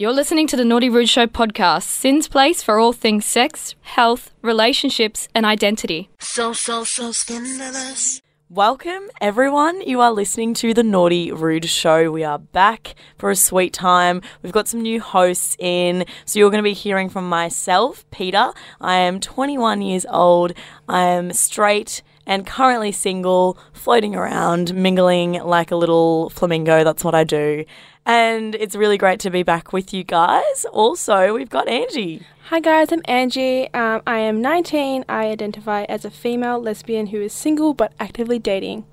You're listening to the Naughty Rude Show podcast, SYN's place for all things sex, health, relationships, and identity. So, so, so scandalous. Welcome, everyone. You are listening to the Naughty Rude Show. We are back for a sweet time. We've got some new hosts in. So, you're going to be hearing from myself, Peta. I am 21 years old. I am straight and currently single, floating around, mingling like a little flamingo. That's what I do. And it's really great to be back with you guys. Also, we've got Angie. Hi guys, I'm Angie. Um, I am 19. I identify as a female lesbian who is single but actively dating.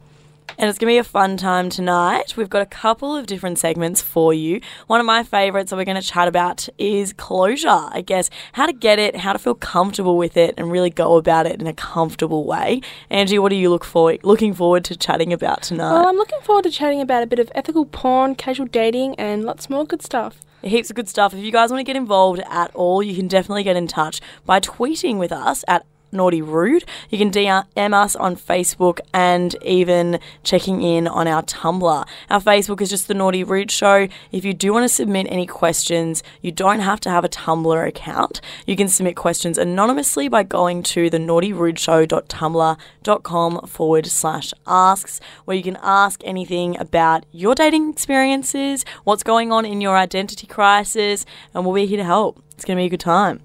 And it's going to be a fun time tonight. We've got a couple of different segments for you. One of my favorites that we're going to chat about is closure. I guess how to get it, how to feel comfortable with it, and really go about it in a comfortable way. Angie, what are you look for, looking forward to chatting about tonight? Well, I'm looking forward to chatting about a bit of ethical porn, casual dating, and lots more good stuff. Heaps of good stuff. If you guys want to get involved at all, you can definitely get in touch by tweeting with us at Naughty Rude. You can DM us on Facebook and even checking in on our Tumblr. Our Facebook is just the Naughty Rude Show. If you do want to submit any questions, you don't have to have a Tumblr account. You can submit questions anonymously by going to the naughtyrudeshow.tumblr.com forward slash asks, where you can ask anything about your dating experiences, what's going on in your identity crisis, and we'll be here to help. It's going to be a good time.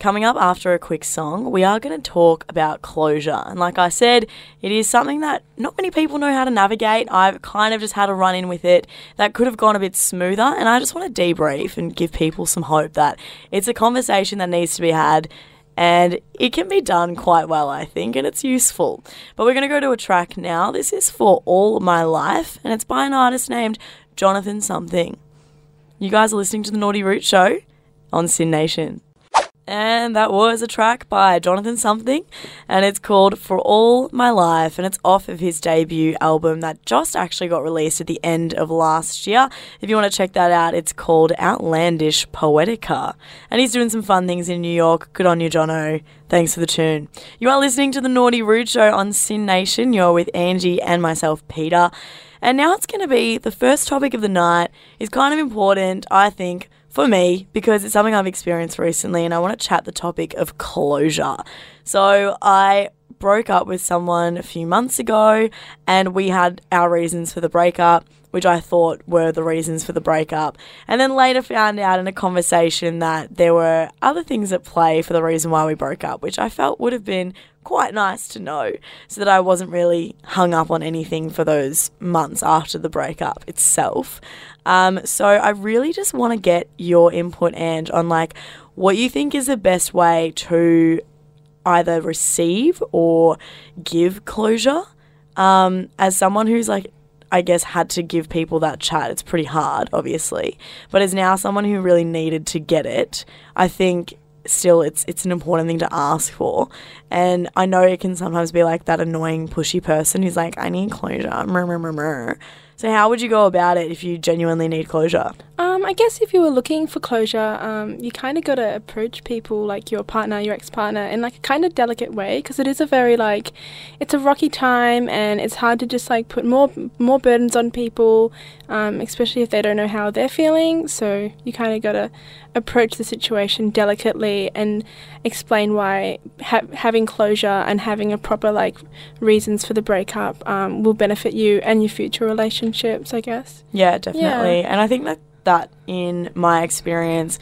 Coming up after a quick song, we are going to talk about closure. And like I said, it is something that not many people know how to navigate. I've kind of just had a run in with it that could have gone a bit smoother. And I just want to debrief and give people some hope that it's a conversation that needs to be had and it can be done quite well, I think, and it's useful. But we're going to go to a track now. This is for All My Life, and it's by an artist named Jonathan Something. You guys are listening to the Naughty Rude Show on SYN Nation. And that was a track by Jonathan Something, and it's called For All My Life, and it's off of his debut album that just actually got released at the end of last year. If you want to check that out, it's called Outlandish Poetica. And he's doing some fun things in New York. Good on you, Jono. Thanks for the tune. You are listening to the Naughty Rude Show on SYN Nation. You're with Angie and myself, Peta. And now it's going to be the first topic of the night. It's kind of important, I think for me because it's something I've experienced recently and I want to chat the topic of closure. So I broke up with someone a few months ago and we had our reasons for the breakup which I thought were the reasons for the breakup. And then later found out in a conversation that there were other things at play for the reason why we broke up, which I felt would have been quite nice to know so that I wasn't really hung up on anything for those months after the breakup itself. Um, so I really just want to get your input and on like what you think is the best way to either receive or give closure. Um, as someone who's like I guess, had to give people that chat. It's pretty hard, obviously. But as now someone who really needed to get it, I think still it's it's an important thing to ask for. And I know it can sometimes be like that annoying pushy person who's like, I need closure. So how would you go about it if you genuinely need closure? Um, I guess if you were looking for closure, um, you kind of got to approach people like your partner, your ex-partner, in like a kind of delicate way because it is a very like, it's a rocky time and it's hard to just like put more more burdens on people, um, especially if they don't know how they're feeling. So you kind of got to approach the situation delicately and explain why ha- having closure and having a proper like reasons for the breakup um, will benefit you and your future relationships. I guess. Yeah, definitely. Yeah. And I think that that in my experience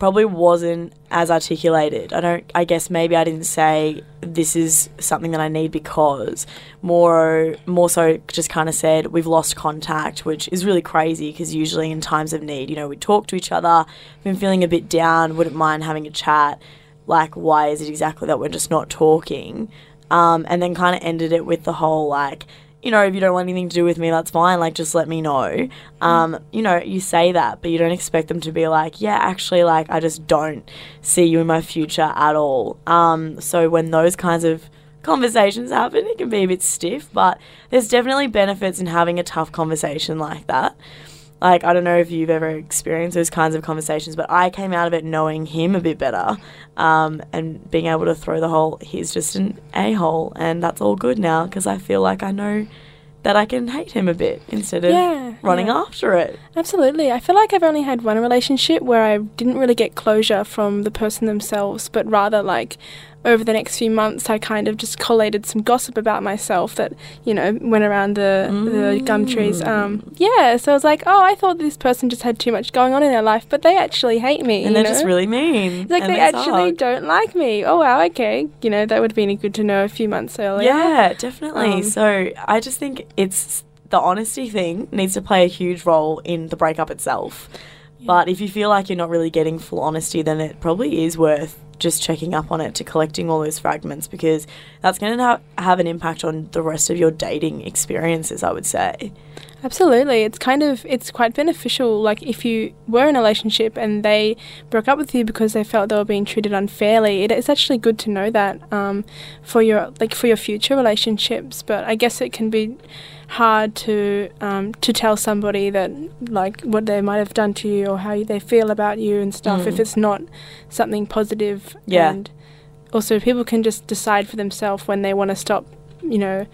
probably wasn't as articulated. I don't I guess maybe I didn't say this is something that I need because more more so just kind of said we've lost contact, which is really crazy because usually in times of need, you know, we talk to each other, been feeling a bit down, wouldn't mind having a chat. Like why is it exactly that we're just not talking? Um, and then kind of ended it with the whole like you know, if you don't want anything to do with me, that's fine. Like, just let me know. Um, you know, you say that, but you don't expect them to be like, yeah, actually, like, I just don't see you in my future at all. Um, so when those kinds of conversations happen, it can be a bit stiff, but there's definitely benefits in having a tough conversation like that. Like, I don't know if you've ever experienced those kinds of conversations, but I came out of it knowing him a bit better um, and being able to throw the whole, he's just an a hole, and that's all good now because I feel like I know that I can hate him a bit instead of Yeah, running yeah. after it. Absolutely. I feel like I've only had one relationship where I didn't really get closure from the person themselves, but rather like over the next few months I kind of just collated some gossip about myself that, you know, went around the the gum trees. Um yeah, so I was like, "Oh, I thought this person just had too much going on in their life, but they actually hate me." And they're know? just really mean. like and they actually suck. don't like me. Oh wow, okay. You know, that would have been good to know a few months earlier. Yeah, definitely. Um, so I just think it's the honesty thing needs to play a huge role in the breakup itself. But if you feel like you're not really getting full honesty, then it probably is worth just checking up on it to collecting all those fragments because that's going to ha- have an impact on the rest of your dating experiences, I would say. Absolutely. It's kind of it's quite beneficial like if you were in a relationship and they broke up with you because they felt they were being treated unfairly. It, it's actually good to know that um, for your like for your future relationships, but I guess it can be hard to um, to tell somebody that like what they might have done to you or how they feel about you and stuff if Mm. it's not something positive Yeah. and also people can just decide for themselves when they want to stop you know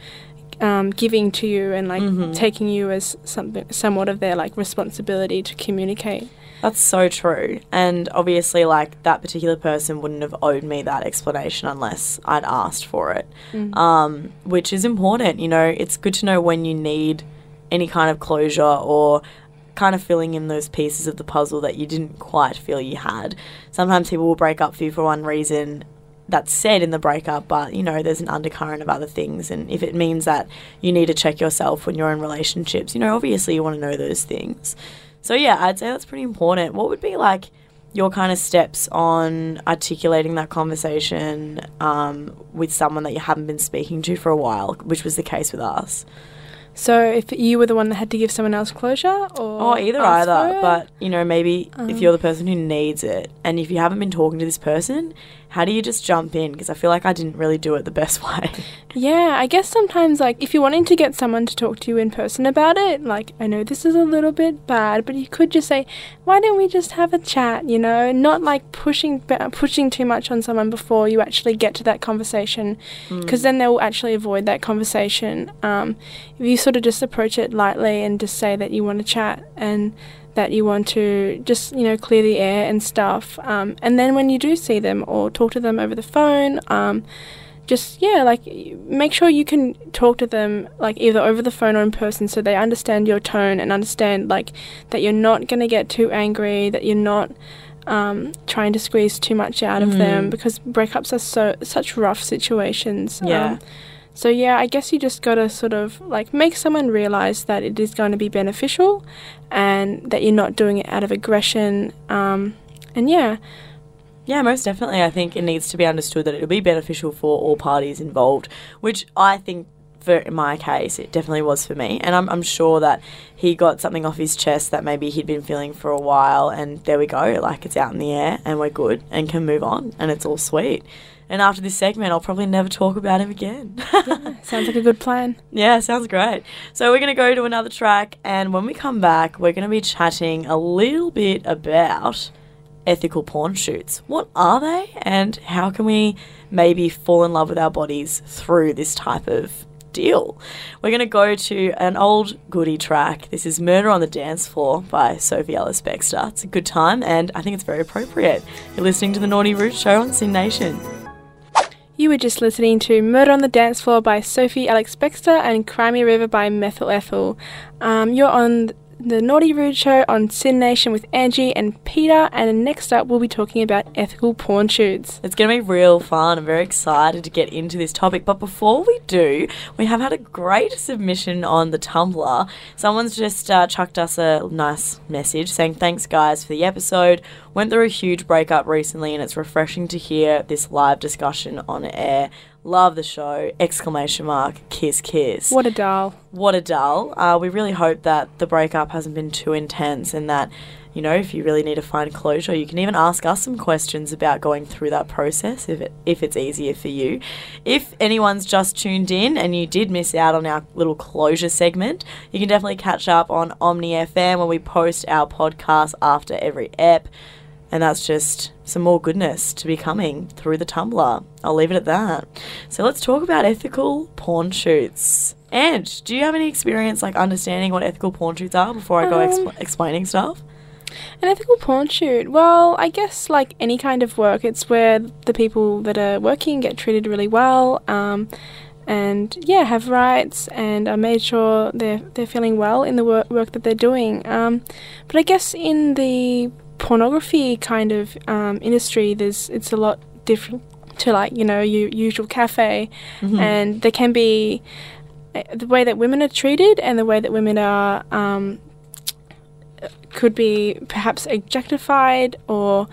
um, giving to you and like Mhm. taking you as something somewhat of their like responsibility to communicate That's so true. And obviously, like, that particular person wouldn't have owed me that explanation unless I'd asked for it, Mm. um, which is important. You know, it's good to know when you need any kind of closure or kind of filling in those pieces of the puzzle that you didn't quite feel you had. Sometimes people will break up for you for one reason that's said in the breakup, but you know, there's an undercurrent of other things. And if it means that you need to check yourself when you're in relationships, you know, obviously you want to know those things. So, yeah, I'd say that's pretty important. What would be like your kind of steps on articulating that conversation um, with someone that you haven't been speaking to for a while, which was the case with us? so if you were the one that had to give someone else closure or Or either either, but you know, maybe if Um. you're the person who needs it, and if you haven't been talking to this person, how do you just jump in? Because I feel like I didn't really do it the best way. Yeah, I guess sometimes, like, if you're wanting to get someone to talk to you in person about it, like, I know this is a little bit bad, but you could just say, why don't we just have a chat, you know? Not like pushing pushing too much on someone before you actually get to that conversation, because then they will actually avoid that conversation. Um, if you sort of just approach it lightly and just say that you want to chat and that you want to just you know clear the air and stuff um, and then when you do see them or talk to them over the phone um, just yeah like make sure you can talk to them like either over the phone or in person so they understand your tone and understand like that you're not going to get too angry that you're not um, trying to squeeze too much out of them Mm. because breakups are so such rough situations Yeah. So yeah, I guess you just gotta sort of like make someone realize that it is going to be beneficial, and that you're not doing it out of aggression. Um, and yeah, Yeah, most definitely. I think it needs to be understood that it'll be beneficial for all parties involved, which I think for in my case it definitely was for me. And I'm, I'm sure that he got something off his chest that maybe he'd been feeling for a while, and there we go. Like it's out in the air, and we're good and can move on, and it's all sweet. And after this segment, I'll probably never talk about him again. sounds like a good plan. Yeah, sounds great. So we're going to go to another track, and when we come back, we're going to be chatting a little bit about ethical porn shoots. What are they, and how can we maybe fall in love with our bodies through this type of deal? We're going to go to an old goody track. This is Murder on the Dance Floor by Sophie Ellis Bextor. It's a good time, and I think it's very appropriate. You're listening to the Naughty Rude Show on SYN Nation. You were just listening to Murder on the Dance Floor by Sophie Ellis Bextor and Crimey River by Methyl Ethel. Um, you're on the Naughty Rude Show on SYN Nation with Angie and Peta, and next up we'll be talking about ethical porn shoots. It's going to be real fun. I'm very excited to get into this topic. But before we do, we have had a great submission on the Tumblr. Someone's just uh, chucked us a nice message saying, Thanks, guys, for the episode. Went through a huge breakup recently, and it's refreshing to hear this live discussion on air. Love the show! Exclamation mark, kiss, kiss. What a doll. What a dull. Uh, we really hope that the breakup hasn't been too intense and that, you know, if you really need to find closure, you can even ask us some questions about going through that process if, it, if it's easier for you. If anyone's just tuned in and you did miss out on our little closure segment, you can definitely catch up on Omny FM where we post our podcast after every ep. And that's just some more goodness to be coming through the Tumblr. I'll leave it at that. So let's talk about ethical porn shoots. And do you have any experience like understanding what ethical porn shoots are before I go Um, expl- explaining stuff? An ethical porn shoot. Well, I guess like any kind of work, it's where the people that are working get treated really well, um, and yeah, have rights and are made sure they're they're feeling well in the work work that they're doing. Um, but I guess in the pornography kind of um, industry, there's it's a lot different to like you know your usual cafe, Mhm. and there can be uh, the way that women are treated and the way that women are um, could be perhaps objectified or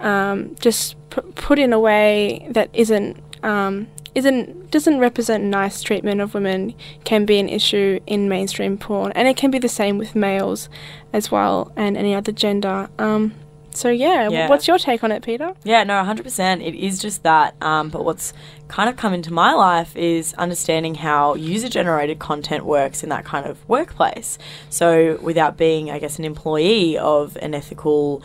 um, just pu- put in a way that isn't um, isn't doesn't represent nice treatment of women can be an issue in mainstream porn, and it can be the same with males as well and any other gender. Um, so yeah, Yeah. what's your take on it, Peta? Yeah, no, 100%. It is just that. Um, but what's kind of come into my life is understanding how user generated content works in that kind of workplace. So, without being, I guess, an employee of an ethical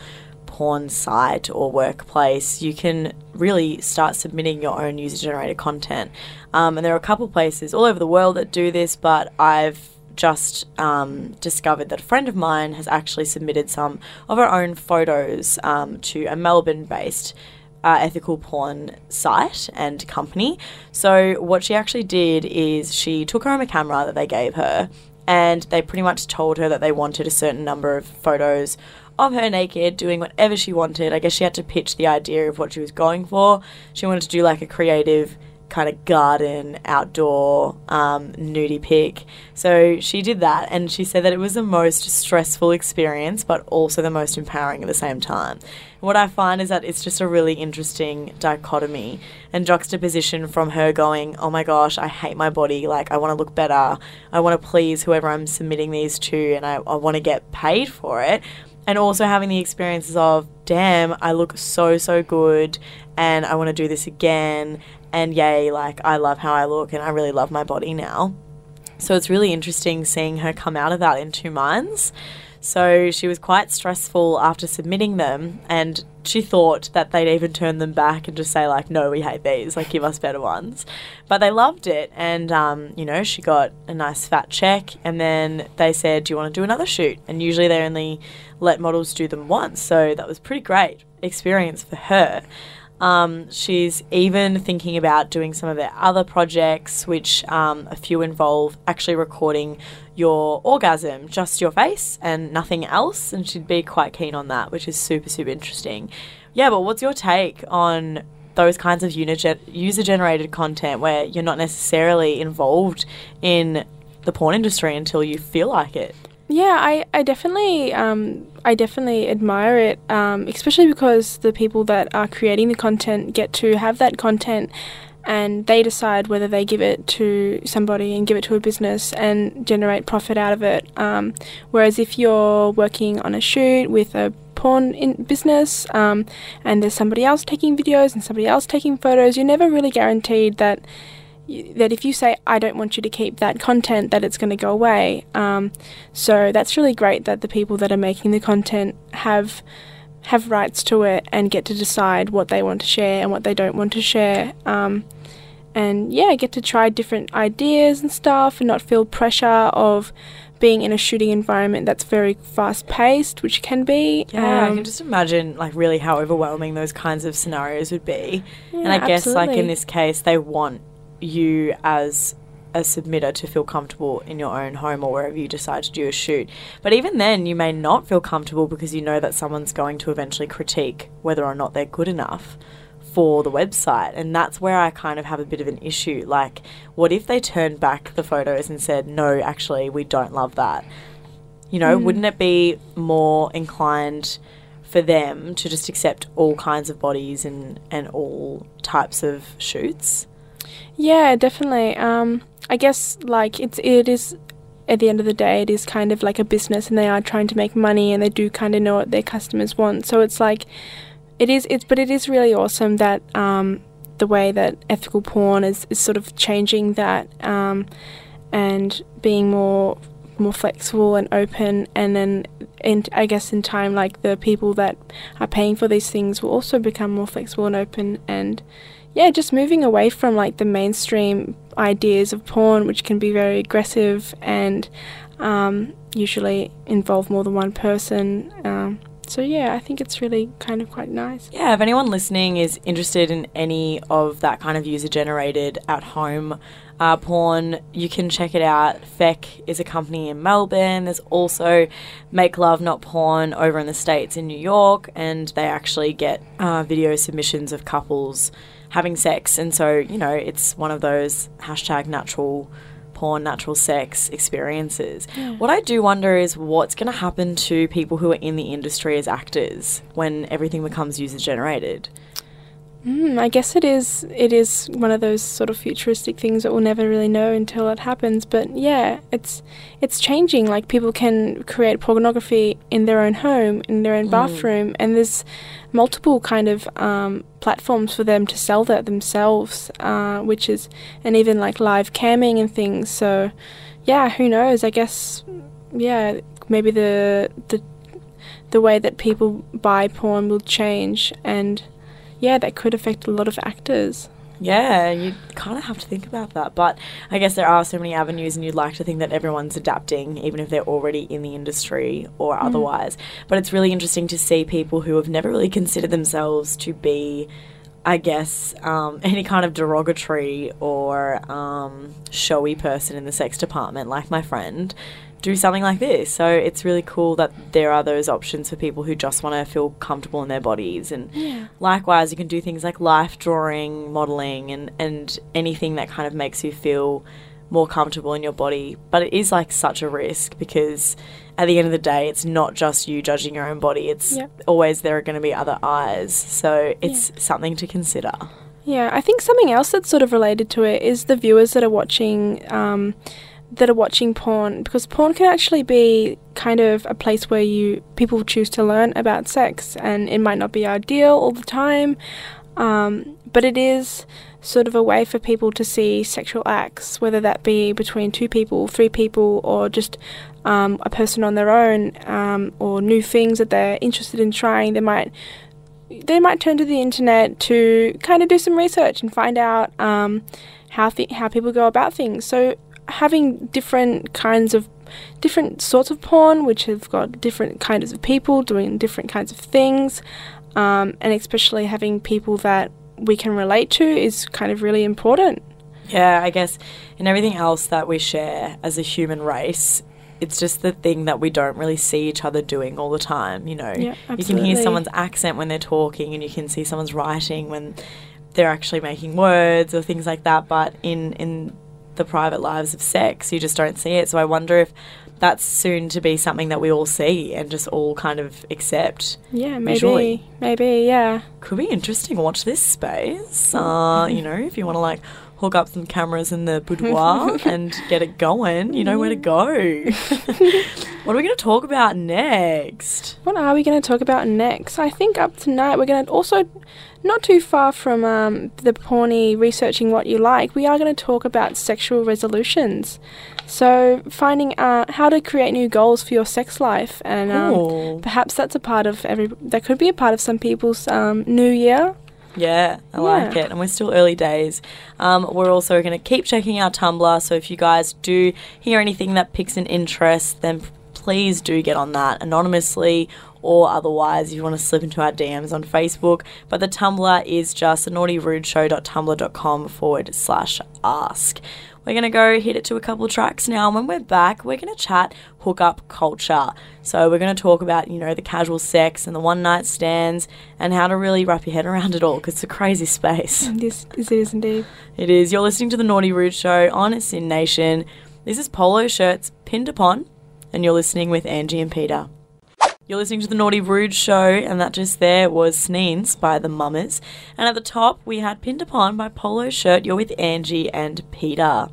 porn site or workplace, you can really start submitting your own user generated content. Um, and there are a couple places all over the world that do this, but I've just um, discovered that a friend of mine has actually submitted some of her own photos um, to a Melbourne based uh, ethical porn site and company. So, what she actually did is she took home a camera that they gave her and they pretty much told her that they wanted a certain number of photos of her naked doing whatever she wanted. I guess she had to pitch the idea of what she was going for. She wanted to do like a creative kind of garden outdoor um, nudie pic. So she did that, and she said that it was the most stressful experience, but also the most empowering at the same time. What I find is that it's just a really interesting dichotomy and juxtaposition from her going, Oh my gosh, I hate my body. Like, I want to look better. I want to please whoever I'm submitting these to, and I, I want to get paid for it. And also having the experiences of, damn, I look so, so good, and I want to do this again. And yay, like, I love how I look, and I really love my body now. So it's really interesting seeing her come out of that in two minds. So she was quite stressful after submitting them, and she thought that they'd even turn them back and just say like, "No, we hate these. Like, give us better ones." But they loved it, and um, you know, she got a nice fat check, and then they said, "Do you want to do another shoot?" And usually they only let models do them once, so that was pretty great experience for her. Um, she's even thinking about doing some of their other projects, which um, a few involve actually recording your orgasm, just your face and nothing else. And she'd be quite keen on that, which is super, super interesting. Yeah, but what's your take on those kinds of user generated content where you're not necessarily involved in the porn industry until you feel like it? Yeah, I, I definitely um, I definitely admire it, um, especially because the people that are creating the content get to have that content and they decide whether they give it to somebody and give it to a business and generate profit out of it. Um, whereas if you're working on a shoot with a porn in business um, and there's somebody else taking videos and somebody else taking photos, you're never really guaranteed that that if you say I don't want you to keep that content, that it's going to go away. Um, so that's really great that the people that are making the content have have rights to it and get to decide what they want to share and what they don't want to share. Um, and yeah, get to try different ideas and stuff, and not feel pressure of being in a shooting environment that's very fast paced, which can be. Yeah, I Um, can just imagine like really how overwhelming those kinds of scenarios would be. and Yeah, I guess like in this case they want you as a submitter to feel comfortable in your own home or wherever you decide to do a shoot. But even then you may not feel comfortable because you know that someone's going to eventually critique whether or not they're good enough for the website and that's where I kind of have a bit of an issue like what if they turned back the photos and said no actually we don't love that you know, mm. wouldn't it be more inclined for them to just accept all kinds of bodies and, and all types of shoots? Yeah, definitely. Um, I guess like it's it is at the end of the day, it is kind of like a business, and they are trying to make money, and they do kind of know what their customers want. So it's like it is it's but it is really awesome that um, the way that ethical porn is, is sort of changing that um, and being more more flexible and open, and then in I guess in time, like the people that are paying for these things will also become more flexible and open, and yeah, just moving away from like the mainstream ideas of porn, which can be very aggressive and um, usually involve more than one person. Um, so yeah, I think it's really kind of quite nice. Yeah, if anyone listening is interested in any of that kind of user generated at home uh, porn, you can check it out. Feck is a company in Melbourne. There's also Make Love Not Porn over in the States in New York, and they actually get uh, video submissions of couples having sex. And so, you know, it's one of those hashtag natural porn, natural sex experiences. What I do wonder is what's going to happen to people who are in the industry as actors when everything becomes user generated. Mm, I guess it is. It is one of those sort of futuristic things that we'll never really know until it happens. But yeah, it's it's changing. Like people can create pornography in their own home, in their own bathroom, and there's multiple kind of um, platforms for them to sell that themselves, uh, which is and even like live camming and things. So yeah, who knows? I guess yeah, maybe the the the way that people buy porn will change and yeah, that could affect a lot of actors. Yeah, you kind of have to think about that. But I guess there are so many avenues, and you'd like to think that everyone's adapting, even if they're already in the industry or otherwise. But it's really interesting to see people who have never really considered themselves to be. I guess um, any kind of derogatory or um, showy person in the sex department, like my friend, do something like this. So it's really cool that there are those options for people who just want to feel comfortable in their bodies. And likewise, you can do things like life drawing, modeling, and, and anything that kind of makes you feel more comfortable in your body. But it is like such a risk because at the end of the day, it's not just you judging your own body, it's Yep. always there are going to be other eyes. So it's something to consider. Yeah, I think something else that's sort of related to it is the viewers that are watching um, that are watching porn because porn can actually be kind of a place where you people choose to learn about sex and it might not be ideal all the time, um, but it is sort of a way for people to see sexual acts, whether that be between two people, three people, or just um, a person on their own, um, or new things that they're interested in trying. They might they might turn to the internet to kind of do some research and find out um, how th- how people go about things. So having different kinds of different sorts of porn, which have got different kinds of people doing different kinds of things, um, and especially having people that we can relate to is kind of really important. Yeah, I guess in everything else that we share as a human race, it's just the thing that we don't really see each other doing all the time. You know, Yeah, you can hear someone's accent when they're talking, and you can see someone's writing when they're actually making words or things like that. But in in the private lives of sex, you just don't see it. So I wonder if that's soon to be something that we all see and just all kind of accept. Yeah, maybe, Visually. maybe, yeah. Could be interesting. Watch this space. Uh, you know, if you want to like hook up some cameras in the boudoir and get it going, you know where to go. what are we going to talk about next? What are we going to talk about next? I think up tonight we're going to also, not too far from um, the porny researching what you like, we are going to talk about sexual resolutions. So finding out how to create new goals for your sex life, and um, perhaps that's a part of every. That could be a part of some people's um, new year. Yeah, I like it. And we're still early days. Um, we're also going to keep checking our Tumblr. So if you guys do hear anything that piques an interest, then please do get on that anonymously or otherwise if you want to slip into our DMs on Facebook. But the Tumblr is just naughtyrudeshow.tumblr.com forward slash ask. We're going to go hit it to a couple of tracks now. And when we're back, we're going to chat hookup culture. So we're going to talk about, you know, the casual sex and the one night stands and how to really wrap your head around it all because it's a crazy space. This is it is indeed. It is. You're listening to the Naughty Rude Show on SYN Nation. This is Polo Shirts pinned upon, and you're listening with Angie and Peta. You're listening to the Naughty Rude Show, and that just there was Sneens by the Mummers. And at the top, we had pinned upon by Polo Shirt. You're with Angie and Peta.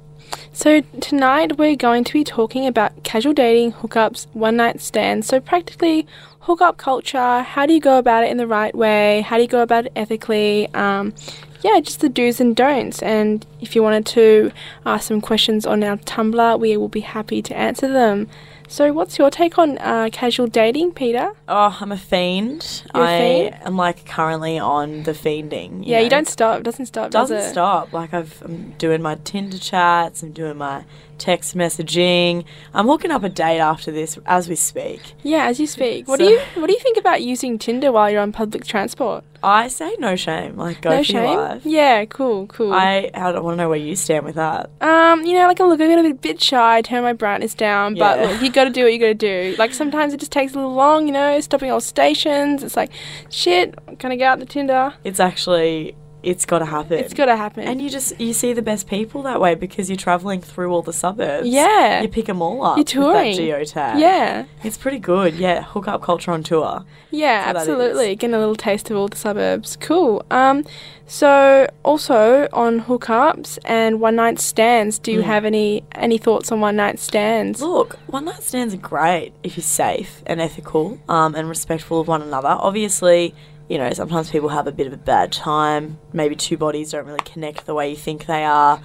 So tonight we're going to be talking about casual dating, hookups, one night stands. So practically hookup culture. How do you go about it in the right way? How do you go about it ethically? Um, yeah, just the do's and don'ts. And if you wanted to ask some questions on our Tumblr, we will be happy to answer them. So, what's your take on uh, casual dating, Peta? Oh, I'm a fiend. You're a I fiend? am like currently on the fiending. yeah, you don't stop. It doesn't stop. does doesn't it? stop. Like I've, I'm doing my Tinder chats. I'm doing my text messaging. I'm hooking up a date after this as we speak. Yeah, as you speak. What So- do you What do you think about using Tinder while you're on public transport? I say no shame. Like go no for shame. your life. Yeah, cool, cool. I, I don't want to know where you stand with that. Um, you know, like look, I'm a bit shy, turn my brightness down, but Yeah. look, you got to do what you got to do. Like sometimes it just takes a little long, you know, stopping all stations. It's like, shit, can I get out the Tinder? It's actually, it's got to happen. It's got to happen. And you just you see the best people that way because you're traveling through all the suburbs. Yeah. you pick them all up. You're with touring. that geotag. yeah, it's pretty good. Yeah, hookup culture on tour. yeah, So absolutely. Getting a little taste of all the suburbs. Cool. Um, so also on hookups and one night stands, do you Mm. have any any thoughts on one night stands? Look, one night stands are great if you're safe and ethical um, and respectful of one another. Obviously, you know, sometimes people have a bit of a bad time. Maybe two bodies don't really connect the way you think they are.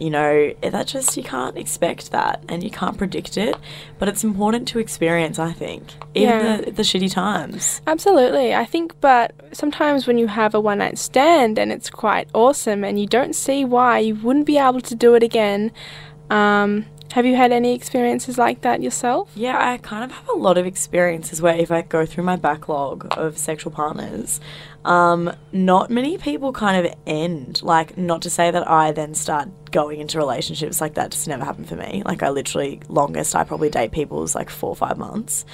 You know, that just, you can't expect that and you can't predict it. But it's important to experience, I think, even Yeah. the, the shitty times. Absolutely. I think, but sometimes when you have a one night stand and it's quite awesome and you don't see why you wouldn't be able to do it again, um, have you had any experiences like that yourself? Yeah, I kind of have a lot of experiences where if I go through my backlog of sexual partners, um, not many people kind of end. Like, not to say that I then start going into relationships like that just never happened for me. Like, I literally, longest I probably date people is like four or five months.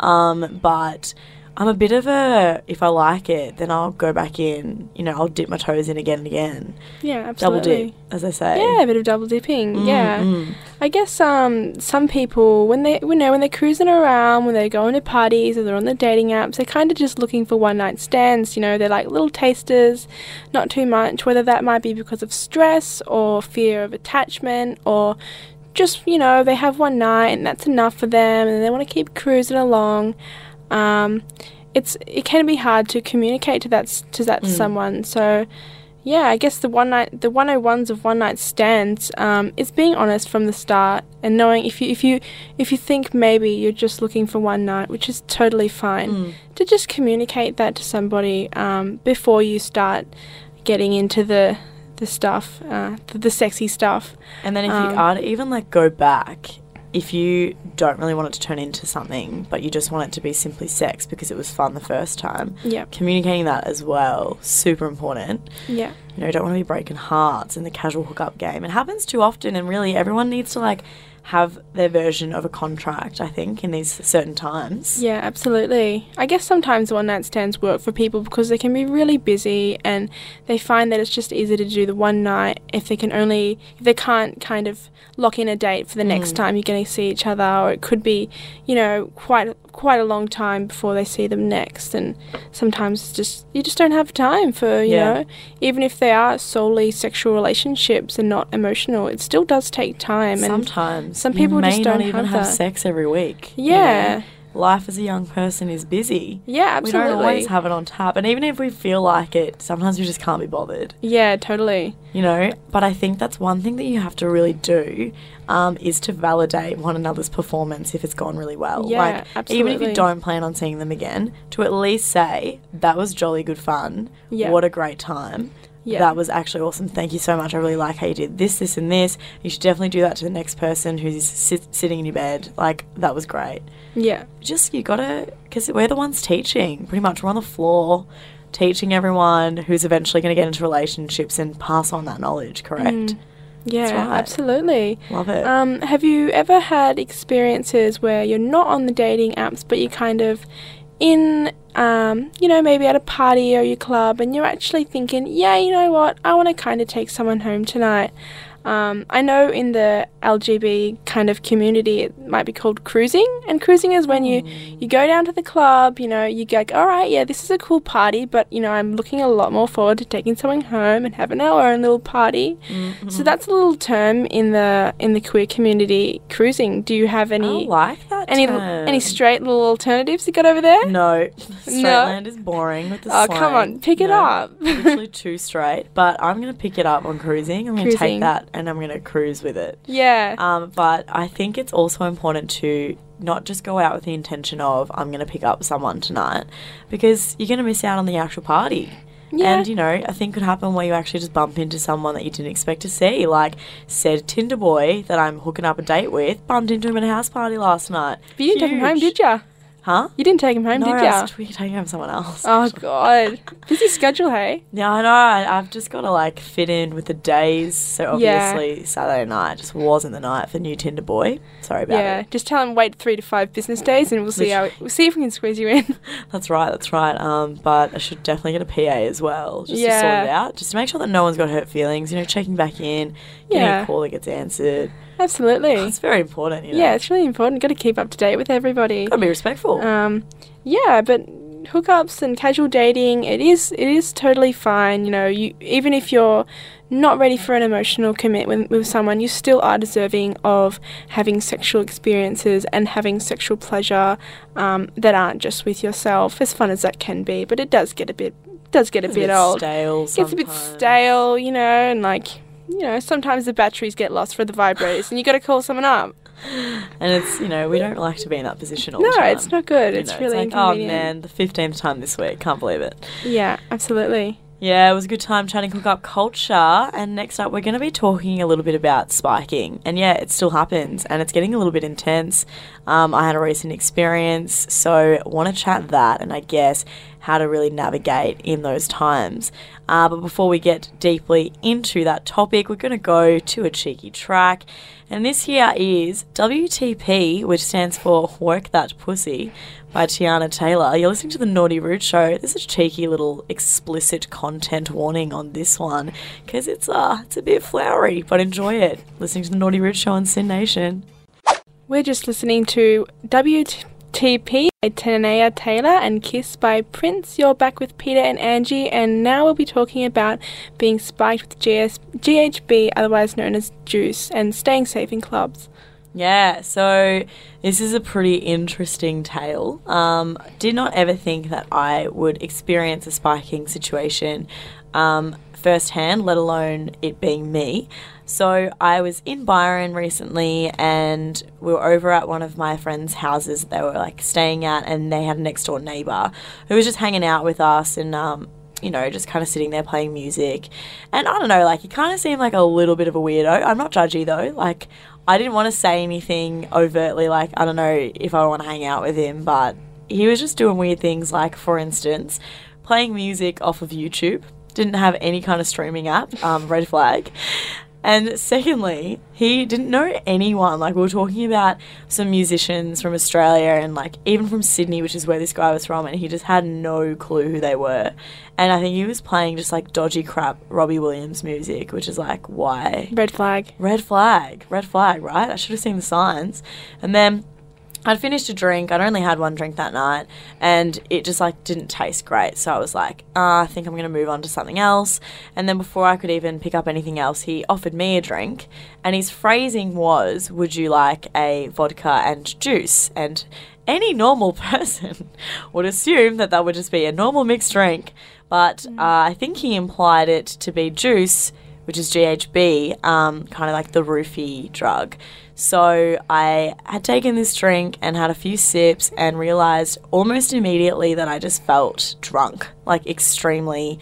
Um, but I'm a bit of a, if I like it, then I'll go back in, you know, I'll dip my toes in again and again. Yeah, absolutely. Double dip, as I say. Yeah, a bit of double dipping. Mm, yeah. mm. I guess um, some people when they you know when they're cruising around, when they're going to parties or they're on the dating apps, they're kind of just looking for one night stands. You know, they're like little tasters, not too much. Whether that might be because of stress or fear of attachment or just you know they have one night and that's enough for them and they want to keep cruising along. Um, it's it can be hard to communicate to that to that Mm. someone. So yeah, I guess the one night the 101s of one night stands um, is being honest from the start and knowing if you if you if you think maybe you're just looking for one night, which is totally fine, Mm. to just communicate that to somebody um, before you start getting into the the stuff, uh, the, the sexy stuff. And then if Um, you are to even like go back, if you don't really want it to turn into something, but you just want it to be simply sex because it was fun the first time, Yeah, communicating that as well, super important. yeah, You know, you don't want to be breaking hearts in the casual hookup game. It happens too often, and really everyone needs to like have their version of a contract, I think, in these certain times. yeah, absolutely. I guess sometimes one night stands work for people because they can be really busy and they find that it's just easier to do the one night if they can only if they can't kind of lock in a date for the next Mm. time you're going to see each other, or it could be, you know, quite quite a long time before they see them next. And sometimes it's just you just don't have time for you Yeah. know, even if they are solely sexual relationships and not emotional, it still does take time. And Sometimes some you people just don't even have have sex every week. you yeah, know? life as a young person is busy. yeah, absolutely. We don't always have it on tap, and even if we feel like it, sometimes we just can't be bothered. yeah, totally. you know but i think that's one thing that you have to really do um, is to validate one another's performance if it's gone really well Yeah, like even if you don't plan on seeing them again to at least say that was jolly good fun Yeah. what a great time Yeah. that was actually awesome thank you so much i really like how you did this this and this you should definitely do that to the next person who's sit- sitting in your bed like that was great Yeah. just you gotta because we're the ones teaching pretty much we're on the floor teaching everyone who's eventually going to get into relationships and pass on that knowledge correct Mm. Yeah, right. absolutely. love it Um, have you ever had experiences where you're not on the dating apps, but you're kind of in, um, you know, maybe at a party or your club, and you're actually thinking, yeah, you know what, I want to kind of take someone home tonight. Um, I know in the LGB kind of community, it might be called cruising, and cruising is when you you go down to the club. You know, you go, like, all right, yeah, this is a cool party, but you know, I'm looking a lot more forward to taking someone home and having our own little party. So that's a little term in the in the queer community. Cruising. Do you have any I like that. any term. any straight little alternatives you got over there? No, No. Straightland is boring with the Oh, come on, pick it up. literally too straight. But I'm gonna pick it up on cruising. I'm gonna take that and I'm gonna cruise with it. Yeah. Um, but I think it's also important to not just go out with the intention of I'm going to pick up someone tonight because you're going to miss out on the actual party. Yeah. And you know, a thing could happen where you actually just bump into someone that you didn't expect to see. Like said Tinder boy that I'm hooking up a date with bumped into him at a house party last night. But you didn't take him home, did ya? Huh? You didn't take him home, no, did you? I was tweaking home someone else. Oh god, busy schedule, hey. Yeah, I know. I, I've just got to like fit in with the days. So Yeah. obviously Saturday night just wasn't the night for new Tinder boy. Sorry about Yeah, it. Yeah, just tell him wait three to five business days, and we'll see how we'll see if we can squeeze you in. That's right, that's right. Um, but I should definitely get a PA as well, just to sort it out, just to make sure that no one's got hurt feelings. You know, checking back in, getting Yeah. a call that gets answered. Absolutely. It's very important. You know, Yeah, it's really important. Got to keep up to date with everybody. gotta be respectful. Um, yeah, but hookups and casual dating, it is it is totally fine. You know, you even if you're not ready for an emotional commitment with someone, you still are deserving of having sexual experiences and having sexual pleasure um, that aren't just with yourself. As fun as that can be, but it does get a bit does get a It's bit old. stale. It gets a bit stale, you know, and like you know, sometimes the batteries get lost for the vibrators, and you got to call someone up. and it's you know we don't like to be in that position all No, the time. No, it's not good. You It's know, really like oh man, the fifteenth time this week, can't believe it. Yeah, absolutely. Yeah, it was a good time chatting hookup culture. And next up, we're going to be talking a little bit about spiking. And yeah, it still happens and it's getting a little bit intense. Um, I had a recent experience, so want to chat that and I guess how to really navigate in those times. Uh, but before we get deeply into that topic, we're going to go to a cheeky track. And this here is WTP, which stands for Work That Pussy by Teyana Taylor. You're listening to the Naughty Rude Show. There's a cheeky little explicit content warning on this one because it's uh it's a bit flowery, but enjoy it. Listening to the Naughty Rude Show on SYN Nation. We're just listening to WTP by Teyana Taylor and Kiss by Prince. You're back with Peta and Angie, and now we'll be talking about being spiked with GS- GHB, otherwise known as juice, and staying safe in clubs. Yeah, so this is a pretty interesting tale. Um, did not ever think that I would experience a spiking situation um, firsthand, let alone it being me. So I was in Byron recently, and we were over at one of my friends' houses. They were like staying at, and they had a next door neighbor who was just hanging out with us, and um, you know, just kind of sitting there playing music. And I don't know, like, he kind of seemed like a little bit of a weirdo. I'm not judgy though. Like, I didn't want to say anything overtly, like, I don't know if I want to hang out with him, but he was just doing weird things, like, for instance, playing music off of YouTube. Didn't have any kind of streaming app, um, red flag. And secondly, he didn't know anyone. Like, we were talking about some musicians from Australia and, like, even from Sydney, which is where this guy was from, and he just had no clue who they were. And I think he was playing just, like, dodgy crap Robbie Williams music, which is like, why? Red flag. Red flag, red flag, right? I should have seen the signs. And then I'd finished a drink. I'd only had one drink that night, and it just like didn't taste great. So I was like, ah, I think I'm gonna move on to something else. And then before I could even pick up anything else, he offered me a drink, and his phrasing was, "Would you like a vodka and juice?" And any normal person would assume that that would just be a normal mixed drink, but uh, I think he implied it to be juice which is GHB, um, kind of like the roofie drug. So I had taken this drink and had a few sips and realized almost immediately that I just felt drunk, like extremely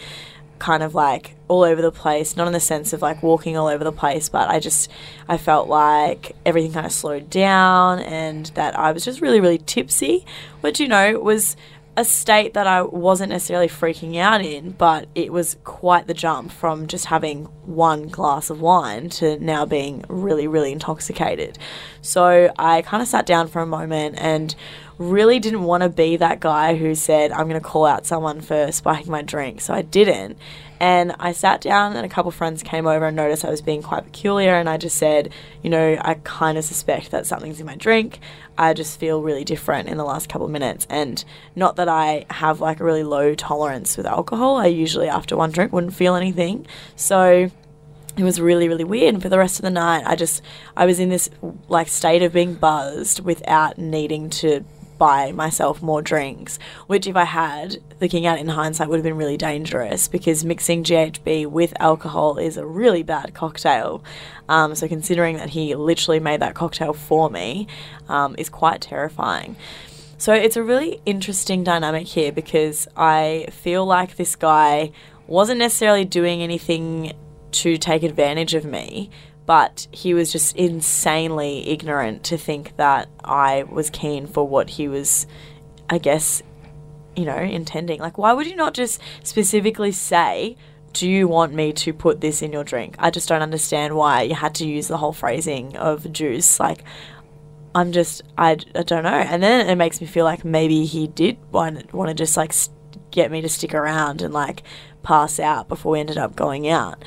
kind of like all over the place, not in the sense of like walking all over the place, but I just I felt like everything kind of slowed down and that I was just really really tipsy, which you know was a state that I wasn't necessarily freaking out in, but it was quite the jump from just having one glass of wine to now being really, really intoxicated. So I kind of sat down for a moment and really didn't want to be that guy who said, I'm going to call out someone for spiking my drink. So I didn't. And I sat down, and a couple friends came over and noticed I was being quite peculiar. And I just said, you know, I kind of suspect that something's in my drink. I just feel really different in the last couple of minutes. And not that I have like a really low tolerance with alcohol, I usually, after one drink, wouldn't feel anything. So it was really really weird and for the rest of the night i just i was in this like state of being buzzed without needing to buy myself more drinks which if i had looking at it in hindsight would have been really dangerous because mixing ghb with alcohol is a really bad cocktail. Um, so considering that he literally made that cocktail for me um, is quite terrifying. So it's a really interesting dynamic here because i feel like this guy wasn't necessarily doing anything to take advantage of me, but he was just insanely ignorant to think that I was keen for what he was, I guess, you know, intending. Like, why would you not just specifically say, do you want me to put this in your drink? I just don't understand why you had to use the whole phrasing of juice. Like, I'm just, I, I don't know. And then it makes me feel like maybe he did want, want to just like st- get me to stick around and like pass out before we ended up going out.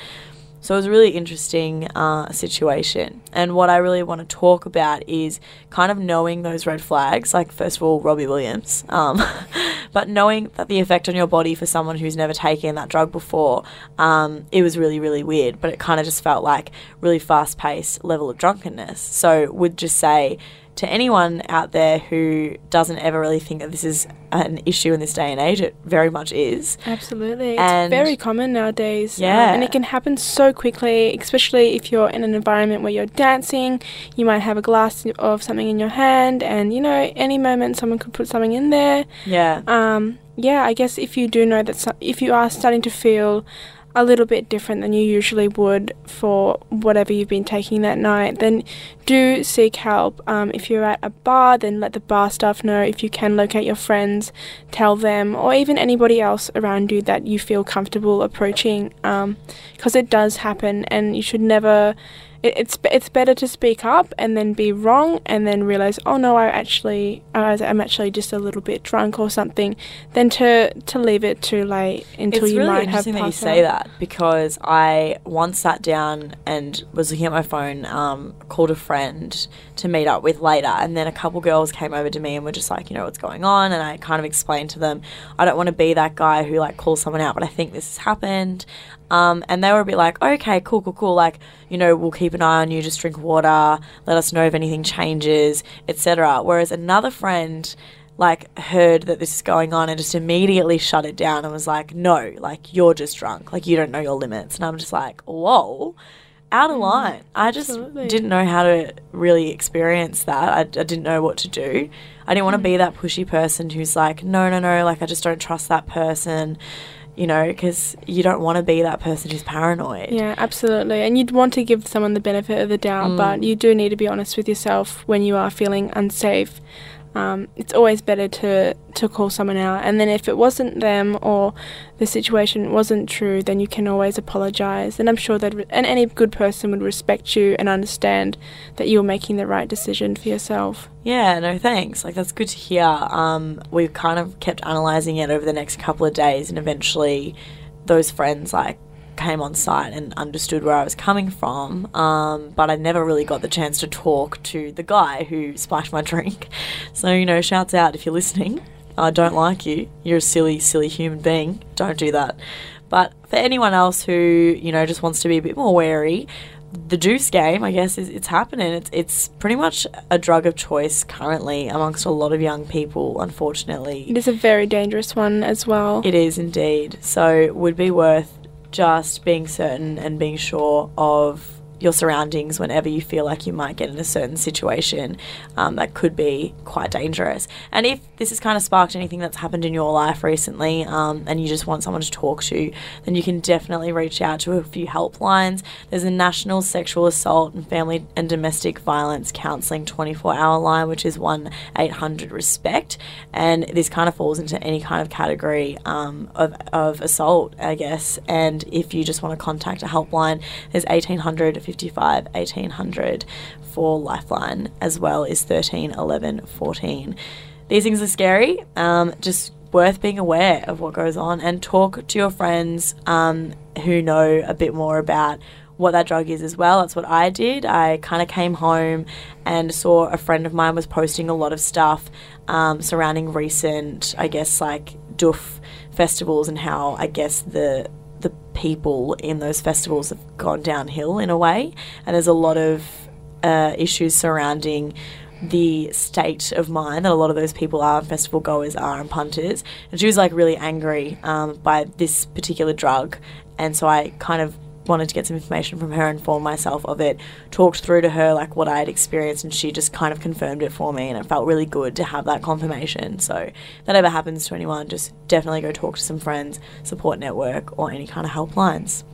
So it was a really interesting uh, situation. And what I really want to talk about is kind of knowing those red flags. Like, first of all, Robbie Williams. Um, but knowing that the effect on your body for someone who's never taken that drug before, um, it was really, really weird. But it kind of just felt like really fast paced level of drunkenness. So, would just say, to anyone out there who doesn't ever really think that this is an issue in this day and age, it very much is. Absolutely. And- it's very common nowadays. um, Yeah. and it can happen so quickly, especially if you're in an environment where you're dancing. You might have a glass of something in your hand, and you know, any moment someone could put something in there. Yeah. Um, yeah, I guess if you do know that, so- if you are starting to feel a little bit different than you usually would for whatever you've been taking that night, then do seek help. Um, if you're at a bar, then let the bar staff know. If you can locate your friends, tell them, or even anybody else around you that you feel comfortable approaching, because it does happen, and you should never. It, it's it's better to speak up and then be wrong and then realize oh no I actually I was- I'm actually just a little bit drunk or something than to to leave it too late until it's you really might have interesting that you say out. that because I once sat down and was looking at my phone, um, called a friend to meet up with later, and then a couple girls came over to me and were just like, you know, what's going on, and I kind of explained to them, I don't want to be that guy who like calls someone out, but I think this has happened. Um, and they were a bit like, okay, cool, cool, cool. Like, you know, we'll keep an eye on you. Just drink water. Let us know if anything changes, etc. Whereas another friend like heard that this is going on and just immediately shut it down and was like, no, like you're just drunk, like you don't know your limits. And I'm just like, whoa, out of line. I just absolutely. didn't know how to really experience that. I, I didn't know what to do. I didn't want to be that pushy person who's like, no, no, no, like I just don't trust that person, you know, because you don't want to be that person who's paranoid. Yeah, absolutely. And you'd want to give someone the benefit of the doubt, Mm. but you do need to be honest with yourself when you are feeling unsafe. Um, it's always better to, to call someone out. And then if it wasn't them or the situation wasn't true, then you can always apologize. And I'm sure that, and any good person would respect you and understand that you're making the right decision for yourself. Yeah, no thanks. Like that's good to hear. Um, we kind of kept analysing it over the next couple of days, and eventually, those friends like came on site and understood where I was coming from. Um, but I never really got the chance to talk to the guy who spiked my drink. So you know, shouts out if you're listening. I don't like you. You're a silly, silly human being. Don't do that. But for anyone else who you know just wants to be a bit more wary, the juice game, I guess, is it's happening. It's it's pretty much a drug of choice currently amongst a lot of young people. Unfortunately, It is a very dangerous one as well. it is indeed. So would be worth just being certain and being sure of your surroundings whenever you feel like you might get in a certain situation um, that could be quite dangerous. And if this has kind of sparked anything that's happened in your life recently um, and you just want someone to talk to, then you can definitely reach out to a few helplines. There's a National Sexual Assault and Family and Domestic Violence Counselling 24 hour line, which is 1 800 RESPECT. And this kind of falls into any kind of category um, of, of assault, I guess. And if you just want to contact a helpline, there's 1800 55 1800 for Lifeline, as well as 13 11 14. these things are scary. Um, just worth being aware of what goes on and talk to your friends um, who know a bit more about what that drug is as well. That's what I did. I kind of came home and saw a friend of mine was posting a lot of stuff um, surrounding recent, I guess, like doof festivals and how I guess the the people in those festivals have gone downhill in a way, and there's a lot of uh, issues surrounding the state of mind that a lot of those people are, festival goers are, and punters. And she was like really angry um, by this particular drug, and so I kind of wanted to get some information from her, inform myself of it, talked through to her like what I had experienced, and she just kind of confirmed it for me, and it felt really good to have that confirmation. So if that ever happens to anyone, just definitely go talk to some friends, support network, or any kind of helplines.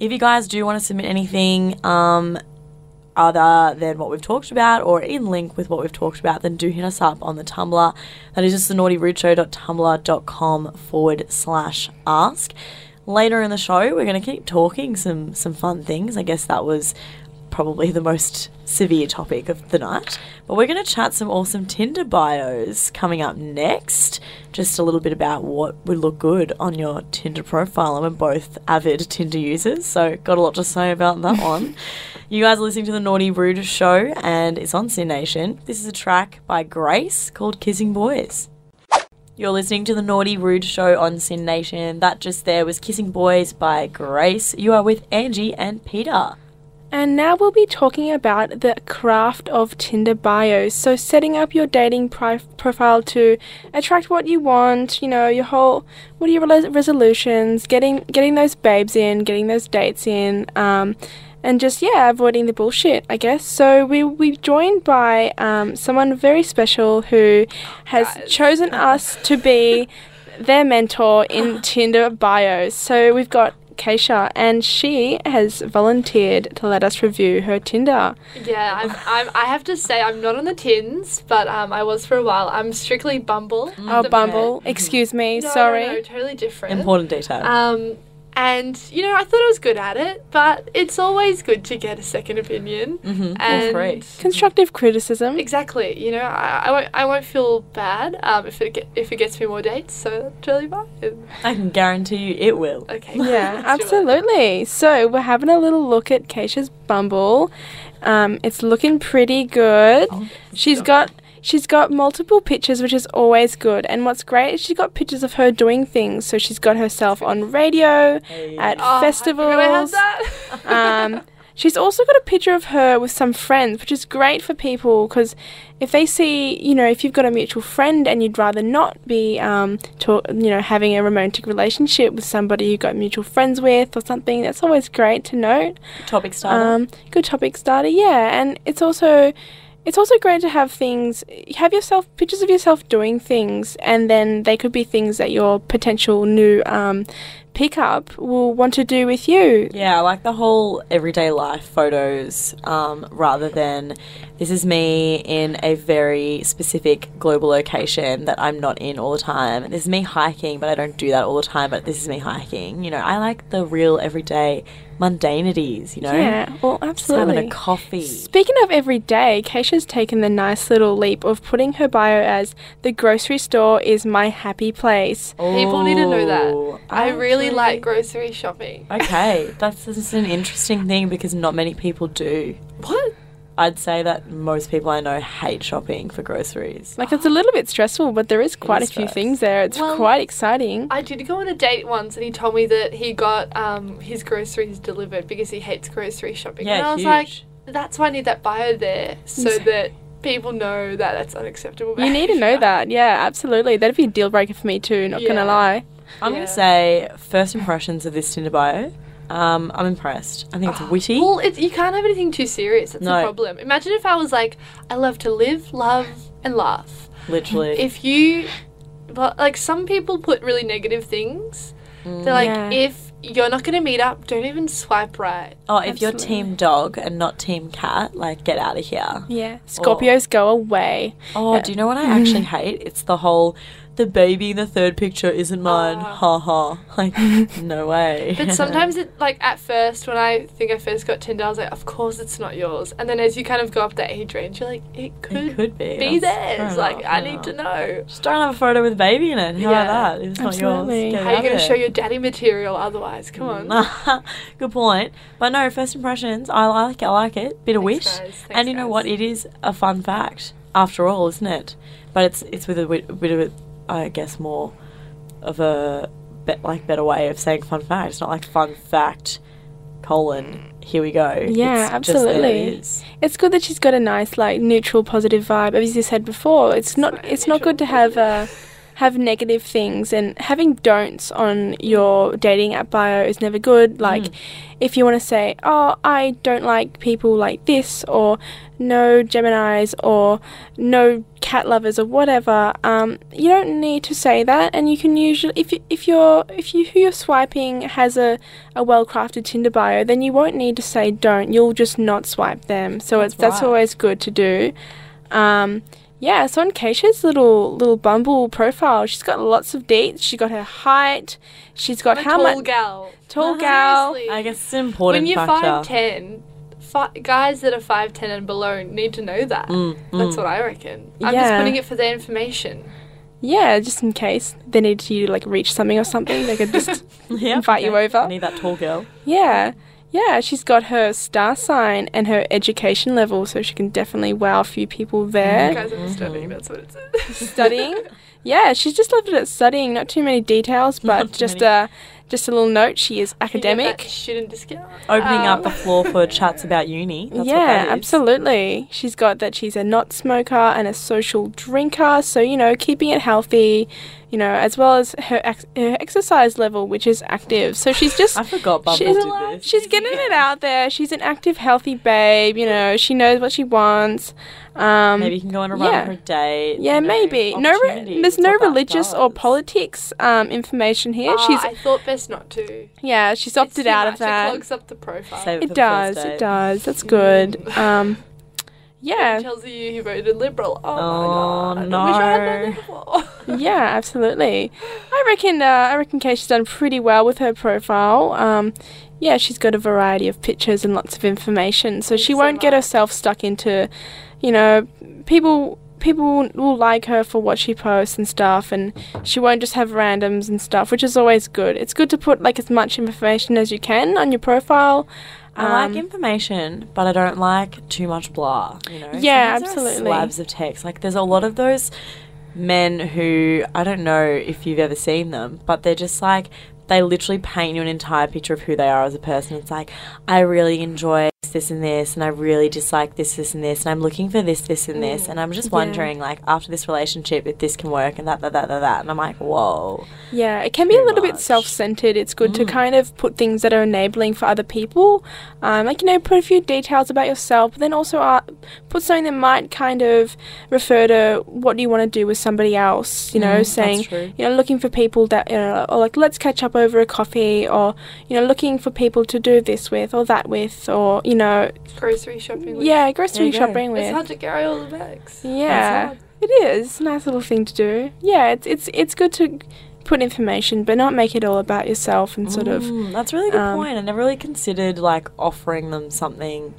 If you guys do want to submit anything, um, other than what we've talked about or in link with what we've talked about, then do hit us up on the Tumblr. That is just the naughtyrude.tumblr.com forward slash ask. Later in the show, we're going to keep talking some some fun things. I guess that was probably the most severe topic of the night. But we're going to chat some awesome Tinder bios coming up next. Just a little bit about what would look good on your Tinder profile. And we're both avid Tinder users, so got a lot to say about that one. You guys are listening to the Naughty Rude show, and it's on SYN Nation. This is a track by Grace called Kissing Boys. You're listening to the Naughty Rude show on SYN Nation. That just there was Kissing Boys by Grace. You are with Angie and Peta. And now we'll be talking about the craft of Tinder bios. So, setting up your dating pri- profile to attract what you want, you know, your whole, what are your res- resolutions, getting getting those babes in, getting those dates in, um, and just, yeah, avoiding the bullshit, I guess. So, we, we're joined by um, someone very special who has chosen us to be their mentor in Tinder bios. So, we've got Kasia, and she has volunteered to let us review her Tinder. Yeah, I'm, I'm, I have to say I'm not on the tins, but um, I was for a while. I'm strictly Bumble. at Oh, the Bumble, excuse me, No, no, sorry. no, totally different. Important detail. Um, and you know, I thought I was good at it, but it's always good to get a second opinion. mm-hmm. and free. Constructive criticism. Exactly. You know, I, I won't I won't feel bad um, if it get, if it gets me more dates. So that's totally fine. I can guarantee you it will. Okay. Yeah, Sure. absolutely. So we're having a little look at Kasia's Bumble. Um, it's looking pretty good. She's got she's got multiple pictures, which is always good. And what's great is she's got pictures of her doing things. So she's got herself on radio, at Oh, festivals. I forgot I that. um, she's also got a picture of her with some friends, which is great for people because if they see, you know, if you've got a mutual friend and you'd rather not be, um, talk, you know, having a romantic relationship with somebody you've got mutual friends with or something, that's always great to note. Topic starter. Um, good topic starter, yeah, and it's also. It's also great to have things, have yourself, pictures of yourself doing things, and then they could be things that your potential new um, pickup will want to do with you. Yeah, I like the whole everyday life photos um, rather than this is me in a very specific global location that I'm not in all the time. This is me hiking, but I don't do that all the time, but this is me hiking. You know, I like the real everyday mundanities, you know? Yeah, well, Just having a coffee. Speaking of every day, Kasia's taken the nice little leap of putting her bio as the grocery store is my happy place. People need to know that. Ooh, I really actually- like grocery shopping. Okay, that's, that's an interesting thing because not many people do. What? I'd say that most people I know hate shopping for groceries. Like it's a little bit stressful, but there is quite a few stress. things there. It's Well, quite exciting. I did go on a date once, and he told me that he got um, his groceries delivered because he hates grocery shopping. and Yeah, I was huge. like, that's why I need that bio there so that people know that that's unacceptable. You need to know that. Yeah, absolutely. That'd be a deal breaker for me too, not Yeah. gonna lie. I'm Yeah. gonna say first impressions of this Tinder bio. Um, I'm impressed. I think it's witty. Well, it's, you can't have anything too serious. That's No. the problem. Imagine if I was like, I love to live, love, and laugh. literally. If you, but like some people put really negative things. They're like, Yeah. if you're not gonna meet up, don't even swipe right. oh, if you're Absolutely. team dog and not team cat, like get out of here. Yeah. Scorpios go away. Oh, do you know what I actually hate? It's the whole the baby in the third picture isn't mine. Ah. Ha ha. Like, no way. But sometimes it like at first when I think I first got Tinder, I was like, of course it's not yours. And then as you kind of go up the age range, you're like, it could, it could be. be That's theirs. Like enough, I need to know. Just don't have a photo with a baby in it. How Yeah, about that? It's absolutely. not yours, How are you going to show your daddy material otherwise? Come on. Good point. But no, first impressions. I like it. I like it. Bit of Thanks, wish. Thanks, and you know what? It is a fun fact after all, isn't it? But it's it's with a bit, bit of a, I guess more of a be, like better way of saying fun fact. It's not like fun fact colon. Here we go. Yeah, It's it absolutely. It's good that she's got a nice, like, neutral, positive vibe. As you said before, it's not right, it's not good to have uh, have negative things and having don'ts on your dating app bio is never good. Like, if you want to say, "Oh, I don't like people like this," or "No Gemini's," or "No cat lovers," or whatever, um, you don't need to say that. And you can usually, if you, if you're if you who you're swiping has a a well crafted Tinder bio, then you won't need to say don't. You'll just not swipe them. So That's it's that's always good to do. Um, yeah, so on Kasia's little little Bumble profile, she's got lots of dates. She got her height. She's got I'm a how tall much gal. tall gal. Seriously. I guess it's an important when you're five ten, fi- guys that are five ten and below need to know that. Mm, That's mm. what I reckon. I'm just putting it for their information. Yeah, just in case they need you to like reach something or something, they could just Yep, invite you over. I need that tall girl. yeah. Yeah, she's got her star sign and her education level, so she can definitely wow a few people there. Guys, I'm Mm-hmm. studying. That's what it says. studying. Yeah, she's just left it at studying. Not too many details, but just many. a just a little note. She is You get that academic. student discount. Opening up Um, the floor for chats about uni. That's what yeah, that is. absolutely. She's got that she's a not smoker and a social drinker, so you know, keeping it healthy, you know, as well as her, ex- her exercise level, which is active. So she's just I forgot Bumble she's, did this. she's getting it out there. She's an active, healthy babe. You know, she knows what she wants. Um, Maybe you can go on a run yeah. for a date. Yeah, you know, maybe. No, re- there's no what that religious or politics um, information here. ah, she's I thought best not to. yeah, she's It's opted too out much. of that. It clogs up the profile. Save it, It does. It does. That's good. Um, yeah, Tells you he voted Liberal. Oh, Oh, my god. I wish I had known no. before. yeah, absolutely. I reckon. Uh, I reckon Kasia's done pretty well with her profile. Um, yeah, she's got a variety of pictures and lots of information, so she Thanks so won't get herself stuck into, you know, people. People will like her for what she posts and stuff, and she won't just have randoms and stuff, which is always good. It's good to put like as much information as you can on your profile. I like Um, information, but I don't like too much blah. You know. Yeah, Sometimes absolutely. Slabs of text. Like there's a lot of those men who I don't know if you've ever seen them, but they're just like they literally paint you an entire picture of who they are as a person. It's like I really enjoy this and this, and I really dislike this, this and this, and I'm looking for this, this and this, and I'm just Yeah. wondering like after this relationship if this can work and that, that, that, that, that, and I'm like, whoa. Yeah, it can be a little bit self centered. It's good to Mm. kind of put things that are enabling for other people. Um, like, you know, put a few details about yourself, but then also uh, put something that might kind of refer to what do you want to do with somebody else. You know, Mm, saying, you know, looking for people that, you know, or like, let's catch up over a coffee, or, you know, looking for people to do this with or that with, or, you know, Grocery shopping. With. yeah, grocery shopping shopping It's hard to carry all the bags. Yeah, it is. A nice little thing to do. Yeah, it's it's it's good to put information, but not make it all about yourself and sort of. Mm, that's a really good um, point. I never really considered like offering them something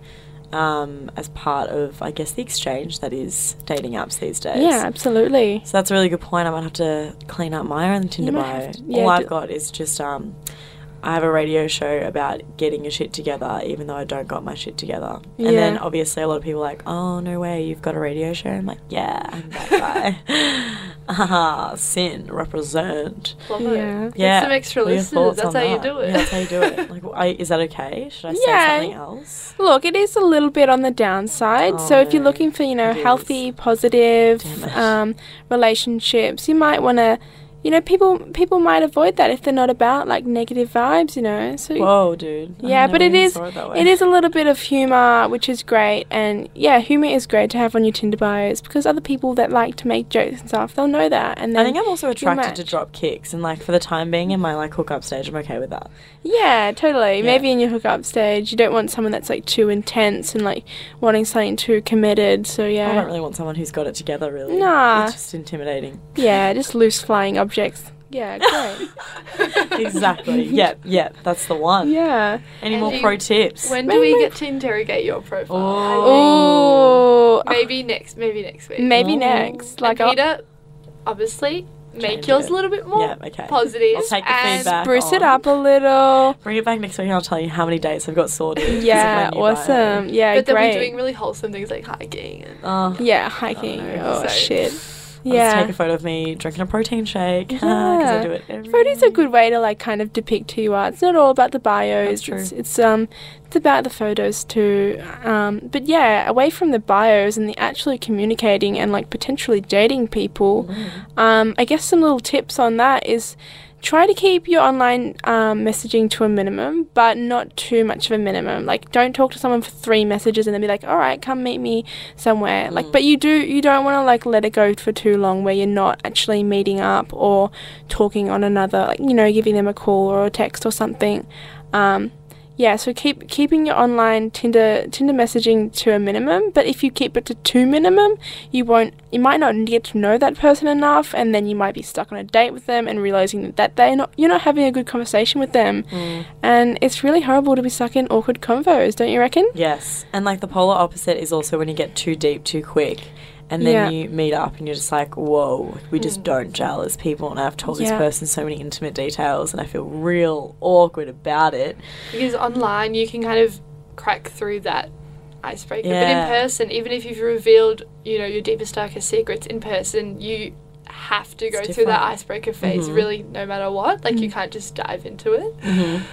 um, as part of, I guess, the exchange that is dating apps these days. Yeah, absolutely. So that's a really good point. I might have to clean up my own Tinder bio. to- yeah, All I've got is just um, I have a radio show about getting your shit together, even though I don't got my shit together. And then obviously a lot of people are like, oh no way, you've got a radio show. I'm like, yeah, I'm that guy. Ah, SYN represent. Love Yeah. it. Get some extra What listeners. That's on how you do it. Yeah, that's how you do it. Like, I, is that okay? Should I say Yeah. something else? Look, it is a little bit on the downside. Oh, so if you're looking for, you know, healthy, positive um, relationships, you might want to, you know, people people might avoid that if they're not about like negative vibes, you know. So Whoa, dude. I yeah, but it is It, it is a little bit of humor, which is great, and yeah, humor is great to have on your Tinder bios because other people that like to make jokes and stuff, they'll know that, and I think I'm also attracted to drop kicks, and like for the time being in my like hookup stage, I'm okay with that. yeah, totally. Yeah. Maybe in your hookup stage, you don't want someone that's like too intense and like wanting something too committed. So yeah, I don't really want someone who's got it together. Really, Nah. it's just intimidating. yeah, just loose flying objects. Yeah, great. exactly. yep, yep. That's the one. yeah. Any And more you- pro tips? When Maybe do we my- get to interrogate your profile? Oh, think maybe next. Maybe next week. maybe Ooh. next. Like and I'll Peta, obviously, make yours it. a little bit more Yeah, okay. positive. I'll take the and feedback. spruce it up a little. Bring it back next week, and I'll tell you how many dates I've got sorted. Yeah, my new bio. awesome. Yeah, But then great. we're doing really wholesome things like hiking. And Oh, yeah, hiking. Oh, know. Oh, So- shit. I'll just Yeah. take a photo of me drinking a protein shake because I Yeah. do it. Every Photos are a good way to like kind of depict who you are. It's not all about the bios. That's true. It's, it's um it's about the photos too. Um, but yeah, away from the bios and the actually communicating and like potentially dating people, Mm. um, I guess some little tips on that is try to keep your online um, messaging to a minimum, but not too much of a minimum. Like, don't talk to someone for three messages and then be like, "All right, come meet me somewhere." Like, but you do you don't want to like let it go for too long where you're not actually meeting up or talking on another, like you know, giving them a call or a text or something. Um, yeah, so keep keeping your online Tinder Tinder messaging to a minimum. But if you keep it to two minimum, you won't. You might not get to know that person enough, and then you might be stuck on a date with them and realizing that they're not. You're not having a good conversation with them, Mm. and it's really horrible to be stuck in awkward convos. Don't you reckon? Yes, and like the polar opposite is also when you get too deep too quick, and then Yeah. you meet up and you're just like, whoa, we just don't gel as people, and I've told this person so many intimate details, and I feel real awkward about it. because online you can kind of crack through that icebreaker. But in person, even if you've revealed, you know, your deepest, darkest secrets in person, you have to go It's through that icebreaker phase Mhm. really no matter what. Like Mm. you can't just dive into it. Mm-hmm.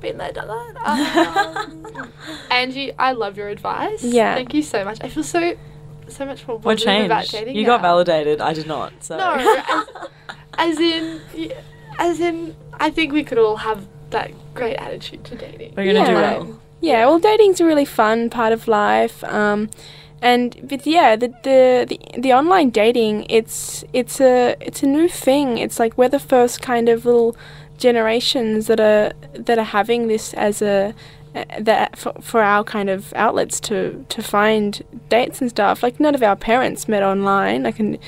Been there, done that. Um, Angie, I love your advice. Yeah. Thank you so much. I feel so so much more What positive about changed? dating You got now. validated. I did not. So No, as, as in, as in, I think we could all have that great attitude to dating. we're gonna do Yeah. well. Yeah, well, dating's a really fun part of life. Um, and but yeah, the, the the the online dating, it's it's a it's a new thing. It's like we're the first kind of little generations that are that are having this as a Uh, that for, for our kind of outlets to to find dates and stuff. Like none of our parents met online. I can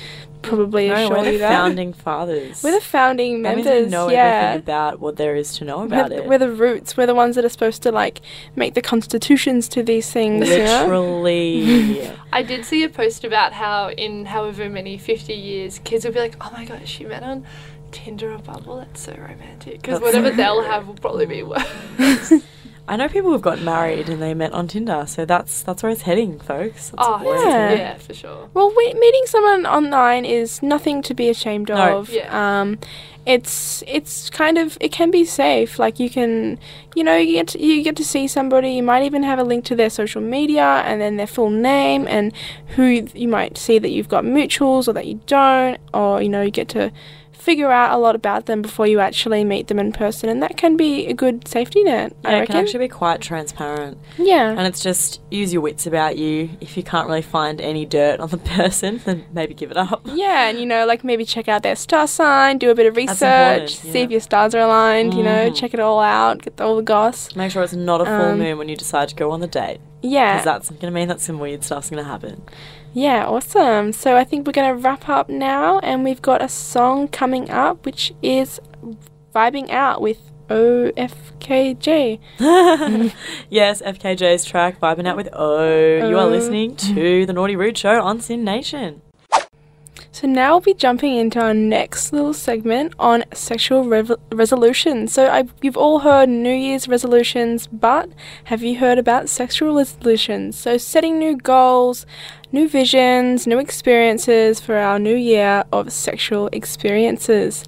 probably No, assure we're you the that. founding fathers. we're the founding that means members. we know yeah. everything about what there is to know about we're, it. we're the roots. We're the ones that are supposed to like make the constitutions to these things. you know? Literally. I did see a post about how in however many 50 years, kids will be like, oh my gosh, she met on Tinder or Bumble. That's so romantic. Because whatever so they'll have will probably be worse. I know people who've gotten married and they met on Tinder, so that's that's where it's heading, folks. That's oh, where yeah. yeah, for sure. Well, we, meeting someone online is nothing to be ashamed No. of. Yeah. Um, it's it's kind of it can be safe. Like you can, you know, you get to, you get to see somebody. You might even have a link to their social media and then their full name and who you, you might see that you've got mutuals or that you don't, or you know, you get to figure out a lot about them before you actually meet them in person, and that can be a good safety net. Yeah, I it reckon. can actually be quite transparent. yeah. And it's just use your wits about you. If you can't really find any dirt on the person, then maybe give it up. Yeah, and you know, like maybe check out their star sign, do a bit of research, important, see if your stars are aligned, you know, Mhm. check it all out, get all the goss. Make sure it's not a full Um, moon when you decide to go on the date. Yeah, Because that's going to mean that some weird stuff's going to happen. Yeah, awesome. So I think we're going to wrap up now, and we've got a song coming up, which is Vibing Out with OFKJ. yes, FKJ's track, Vibing Out with O. You are listening to The Naughty Rude Show on SYN Nation. So now we'll be jumping into our next little segment on sexual rev- resolutions. So I, you've all heard New Year's resolutions, but have you heard about sexual resolutions? So setting new goals, new visions, new experiences for our new year of sexual experiences.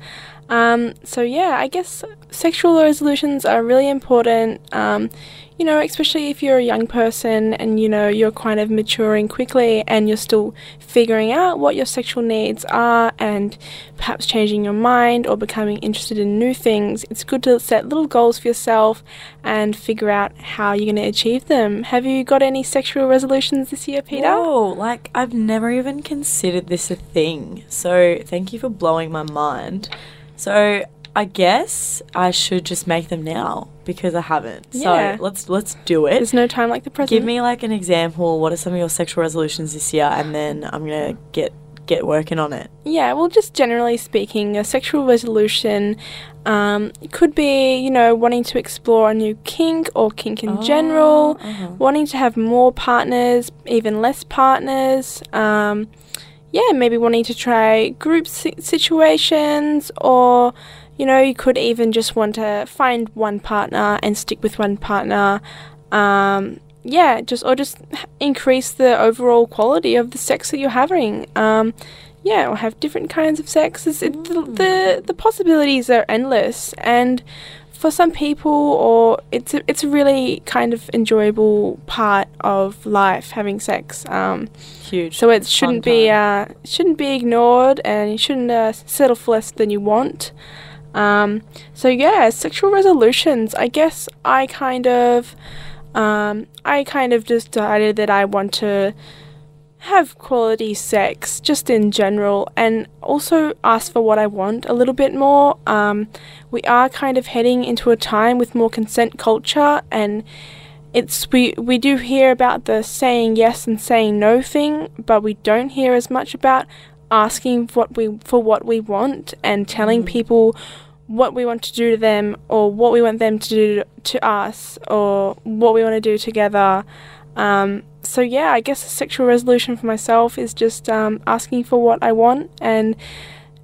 Um, so yeah, I guess sexual resolutions are really important. Um, you know, especially if you're a young person and you know you're kind of maturing quickly and you're still figuring out what your sexual needs are and perhaps changing your mind or becoming interested in new things. It's good to set little goals for yourself and figure out how you're going to achieve them. Have you got any sexual resolutions this year, Peta? Oh, like I've never even considered this a thing. So thank you for blowing my mind. So I guess I should just make them now because I haven't. Yeah. So let's let's do it. There's no time like the present. Give me like an example. What are some of your sexual resolutions this year? And then I'm gonna get get working on it. Yeah, well, just generally speaking, a sexual resolution um, could be, you know, wanting to explore a new kink or kink in general, uh-huh. wanting to have more partners, even less partners. Um, yeah, maybe wanting to try group si- situations, or, you know, you could even just want to find one partner and stick with one partner. Um, yeah, just or just increase the overall quality of the sex that you're having. Um, yeah, or have different kinds of sex. It's, it, the, the the possibilities are endless, and for some people, or it's a, it's a really kind of enjoyable part of life having sex. Um, Huge. so it shouldn't be uh, shouldn't be ignored, and you shouldn't uh, settle for less than you want. Um, so yeah, sexual resolutions. I guess I kind of, um, I kind of decided that I want to have quality sex just in general, and also ask for what I want a little bit more. Um, we are kind of heading into a time with more consent culture, and it's we we do hear about the saying yes and saying no thing, but we don't hear as much about asking what we for what we want and telling people what we want to do to them or what we want them to do to us or what we want to do together. Um, so yeah, I guess a sexual resolution for myself is just um, asking for what I want and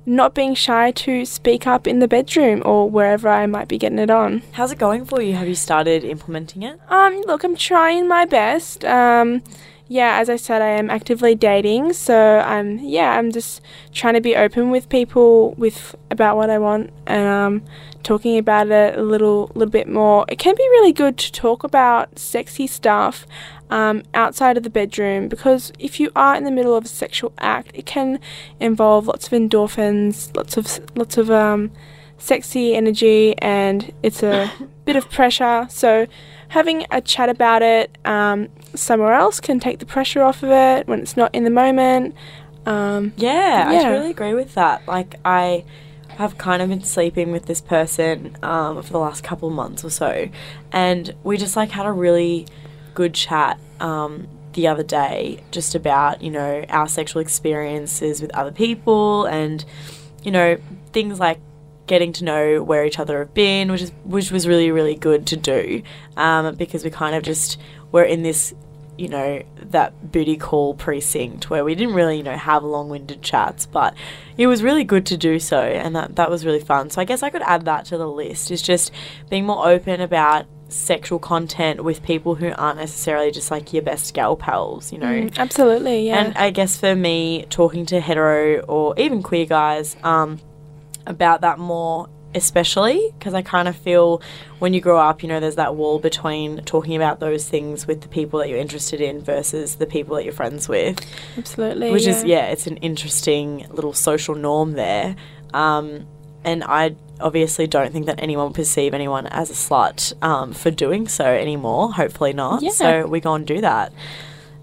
not being shy to speak up in the bedroom or wherever I might be getting it on. How's it going for you? Have you started implementing it? Um, look, I'm trying my best. Um, yeah, as I said, I am actively dating, so I'm yeah, I'm just trying to be open with people with about what I want and um, talking about it a little little bit more. It can be really good to talk about sexy stuff um, outside of the bedroom because if you are in the middle of a sexual act, it can involve lots of endorphins, lots of lots of um, sexy energy, and it's a bit of pressure. So having a chat about it um, somewhere else can take the pressure off of it when it's not in the moment. Um, Yeah, I Yeah. totally agree with that. Like, I have kind of been sleeping with this person um, for the last couple of months or so, and we just like had a really good chat um, the other day just about you know our sexual experiences with other people and you know things like getting to know where each other have been, which is which was really really good to do um, because we kind of just were in this you know, that booty call precinct where we didn't really, you know, have long winded chats, but it was really good to do so and that, that was really fun. So I guess I could add that to the list is just being more open about sexual content with people who aren't necessarily just like your best gal pals, you know. mm, absolutely, yeah. And I guess for me, talking to hetero or even queer guys um, about that more, especially because I kind of feel when you grow up, you know, there's that wall between talking about those things with the people that you're interested in versus the people that you're friends with, absolutely. which is, yeah. yeah, it's an interesting little social norm there. Um, and I obviously don't think that anyone will perceive anyone as a slut um, for doing so anymore. Hopefully not. Yeah. So we go and do that.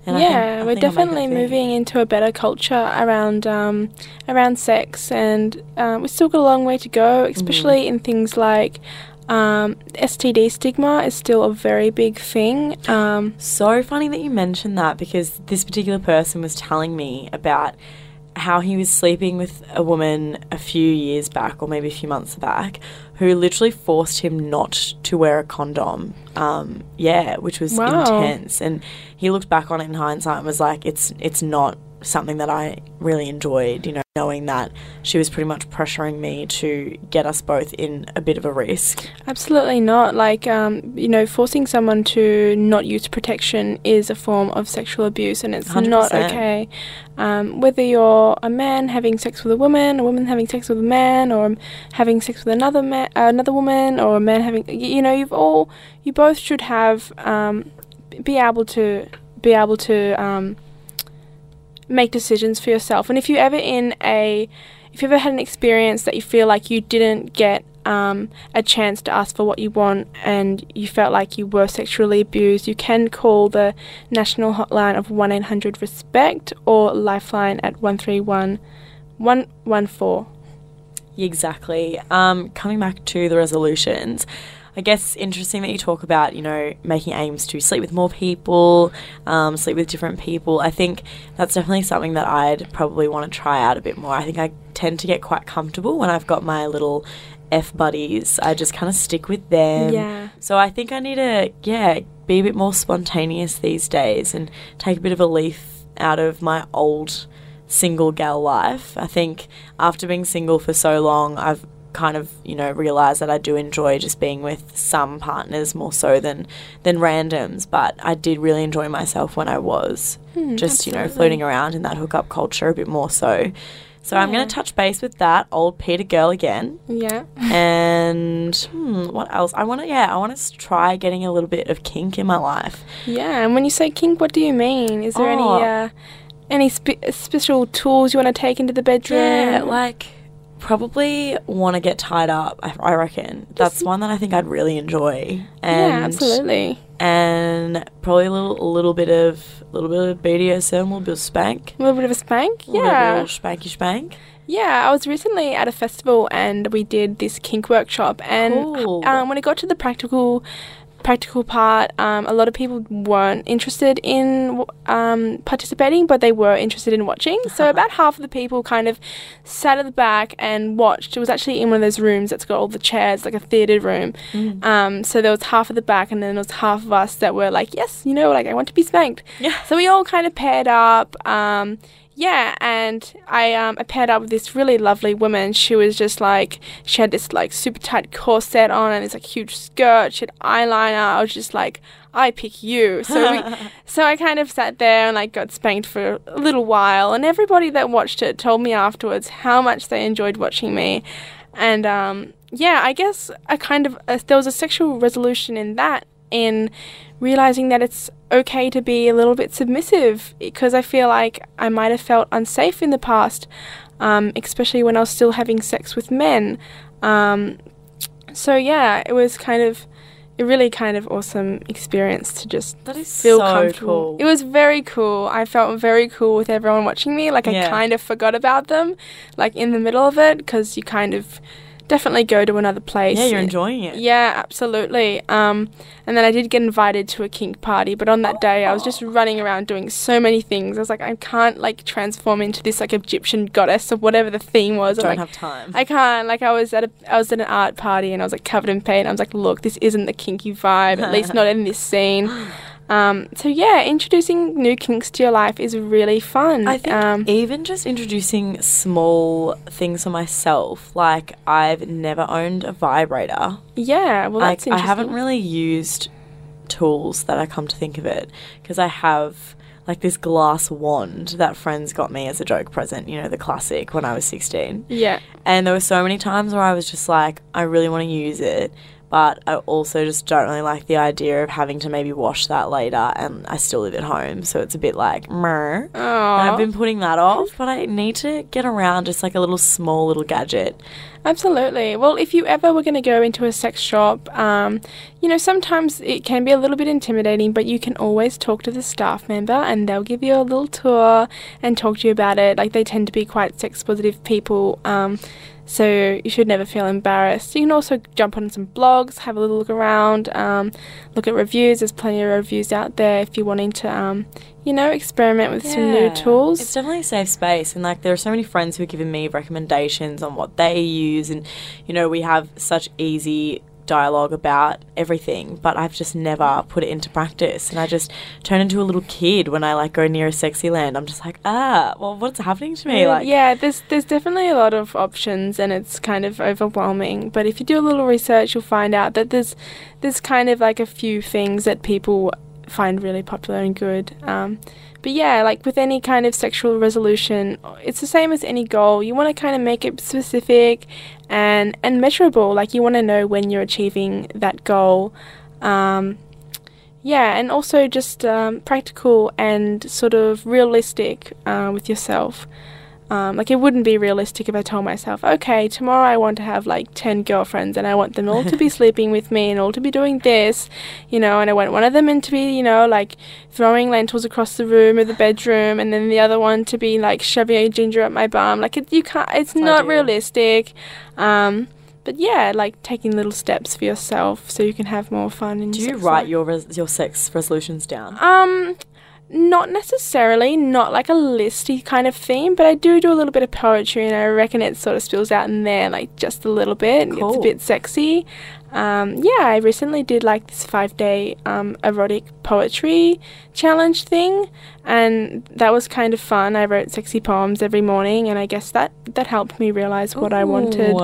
And I think- yeah, I we're think I'll make definitely moving into a better culture around um, around sex, and um, we've still got a long way to go, Mm-hmm. especially in things like um, STD stigma is still a very big thing. Um, So funny that you mentioned that because this particular person was telling me about how he was sleeping with a woman a few years back or maybe a few months back who literally forced him not to wear a condom. Um, yeah, which was Wow. intense. And he looked back on it in hindsight and was like, it's it's not something that I really enjoyed, you know, knowing that she was pretty much pressuring me to get us both in a bit of a risk. Absolutely not. Like, um, you know, forcing someone to not use protection is a form of sexual abuse and it's not 100%. okay. Um, whether you're a man having sex with a woman, a woman having sex with a man, or having sex with another man, uh, another woman, or a man having, you know, you've all, you both should have, um, be able to, be able to, um, make decisions for yourself. And if you're ever in a, if you've ever had an experience that you feel like you didn't get um, a chance to ask for what you want and you felt like you were sexually abused, you can call the national hotline of 1 800 RESPECT or Lifeline at 131 114. Exactly. Um, coming back to the resolutions, I guess interesting that you talk about, you know, making aims to sleep with more people, um, sleep with different people. I think that's definitely something that I'd probably want to try out a bit more. I think I tend to get quite comfortable when I've got my little F buddies. I just kind of stick with them. Yeah. So I think I need to, yeah, be a bit more spontaneous these days and take a bit of a leaf out of my old single gal life. I think after being single for so long, I've kind of you know realize that I do enjoy just being with some partners more so than than randoms. But I did really enjoy myself when I was just you know floating around in that hookup culture a bit more so. So I'm going to touch base with that old Peta girl again. Yeah. And hmm, what else? I want to, yeah, I want to try getting a little bit of kink in my life. Yeah. And when you say kink, what do you mean? Is there Oh. any uh, any spe- special tools you want to take into the bedroom? Yeah, like probably want to get tied up. I, I reckon that's one that I think I'd really enjoy. And, yeah, absolutely. And probably a little, a little bit of, a little bit of BDSM, a little bit of spank, A little bit of a spank. a little bit Yeah. of spanky spank. Yeah, I was recently at a festival and we did this kink workshop. And Cool. um, when it got to the practical practical part, um, a lot of people weren't interested in um, participating, but they were interested in watching. So about half of the people kind of sat at the back and watched. It was actually in one of those rooms that's got all the chairs, like a theatre room. Mm. Um, so there was half of the back, and then there was half of us that were like, "Yes, you know, like I want to be spanked." Yeah. So we all kind of paired up. Yeah, and I um, I paired up with this really lovely woman. She was just like she had this like super tight corset on and this like huge skirt. She had eyeliner. I was just like, I pick you. So we, so I kind of sat there and like got spanked for a little while. And everybody that watched it told me afterwards how much they enjoyed watching me. And um, yeah, I guess I kind of uh, there was a sexual resolution in that in realizing that it's okay to be a little bit submissive because I feel like I might have felt unsafe in the past, um, especially when I was still having sex with men. Um, so yeah, it was kind of a really kind of awesome experience to just That is feel so comfortable. cool. It was very cool. I felt very cool with everyone watching me. Like Yeah. I kind of forgot about them, like in the middle of it, because you kind of definitely go to another place. yeah, you're enjoying it. Yeah, absolutely. Um, and then I did get invited to a kink party, but on that day I was just running around doing so many things. I was like, I can't like transform into this like Egyptian goddess or whatever the theme was. Don't like, have time. I can't. Like I was at a I was at an art party and I was like covered in paint. I was like, look, this isn't the kinky vibe. At least not in this scene. Um, so yeah, introducing new kinks to your life is really fun. I think um, even just introducing small things for myself, like I've never owned a vibrator. yeah, well like that's I interesting. haven't really used tools that I come to think of it because I have like this glass wand that friends got me as a joke present, you know, the classic when I was 16. Yeah, And there were so many times where I was just like, I really want to use it, but I also just don't really like the idea of having to maybe wash that later and I still live at home, so it's a bit like, Aw. I've been putting that off, but I need to get around just like a little small little gadget. Absolutely. Well, if you ever were going to go into a sex shop, um, you know, sometimes it can be a little bit intimidating, but you can always talk to the staff member and they'll give you a little tour and talk to you about it. Like, they tend to be quite sex positive people. Um, so you should never feel embarrassed. You can also jump on some blogs, have a little look around, um, look at reviews. There's plenty of reviews out there if you're wanting to, um, you know, experiment with some new tools. It's definitely a safe space, and like there are so many friends who have given me recommendations on what they use, and you know we have such easy dialogue about everything, but I've just never put it into practice. And I just turn into a little kid when I like go near a sexy land. I'm just like, ah, well, what's happening to me? Like, yeah, there's there's definitely a lot of options, and it's kind of overwhelming. But if you do a little research, you'll find out that there's there's kind of like a few things that people find really popular and good. Um, but yeah, like with any kind of sexual resolution, it's the same as any goal. You want to kind of make it specific and and measurable. Like you want to know when you're achieving that goal. Um, yeah, and also just um, practical and sort of realistic uh, with yourself. Um, like it wouldn't be realistic if I told myself, okay, tomorrow I want to have like ten girlfriends and I want them all to be sleeping with me and all to be doing this, you know, and I want one of them in to be, you know, like throwing lentils across the room or the bedroom, and then the other one to be like shoving a ginger up my bum. Like it, you can't. It's not Ideal. realistic. Um, but yeah, like taking little steps for yourself so you can have more fun. In do you write life. your res- your sex resolutions down? Um, not necessarily, not like a listy kind of theme, but I do do a little bit of poetry, and I reckon it sort of spills out in there, like just a little bit. and It's a bit sexy. Um, yeah, I recently did like this five day um, erotic poetry challenge thing, and that was kind of fun. I wrote sexy poems every morning, and I guess that that helped me realize what I wanted. Uh,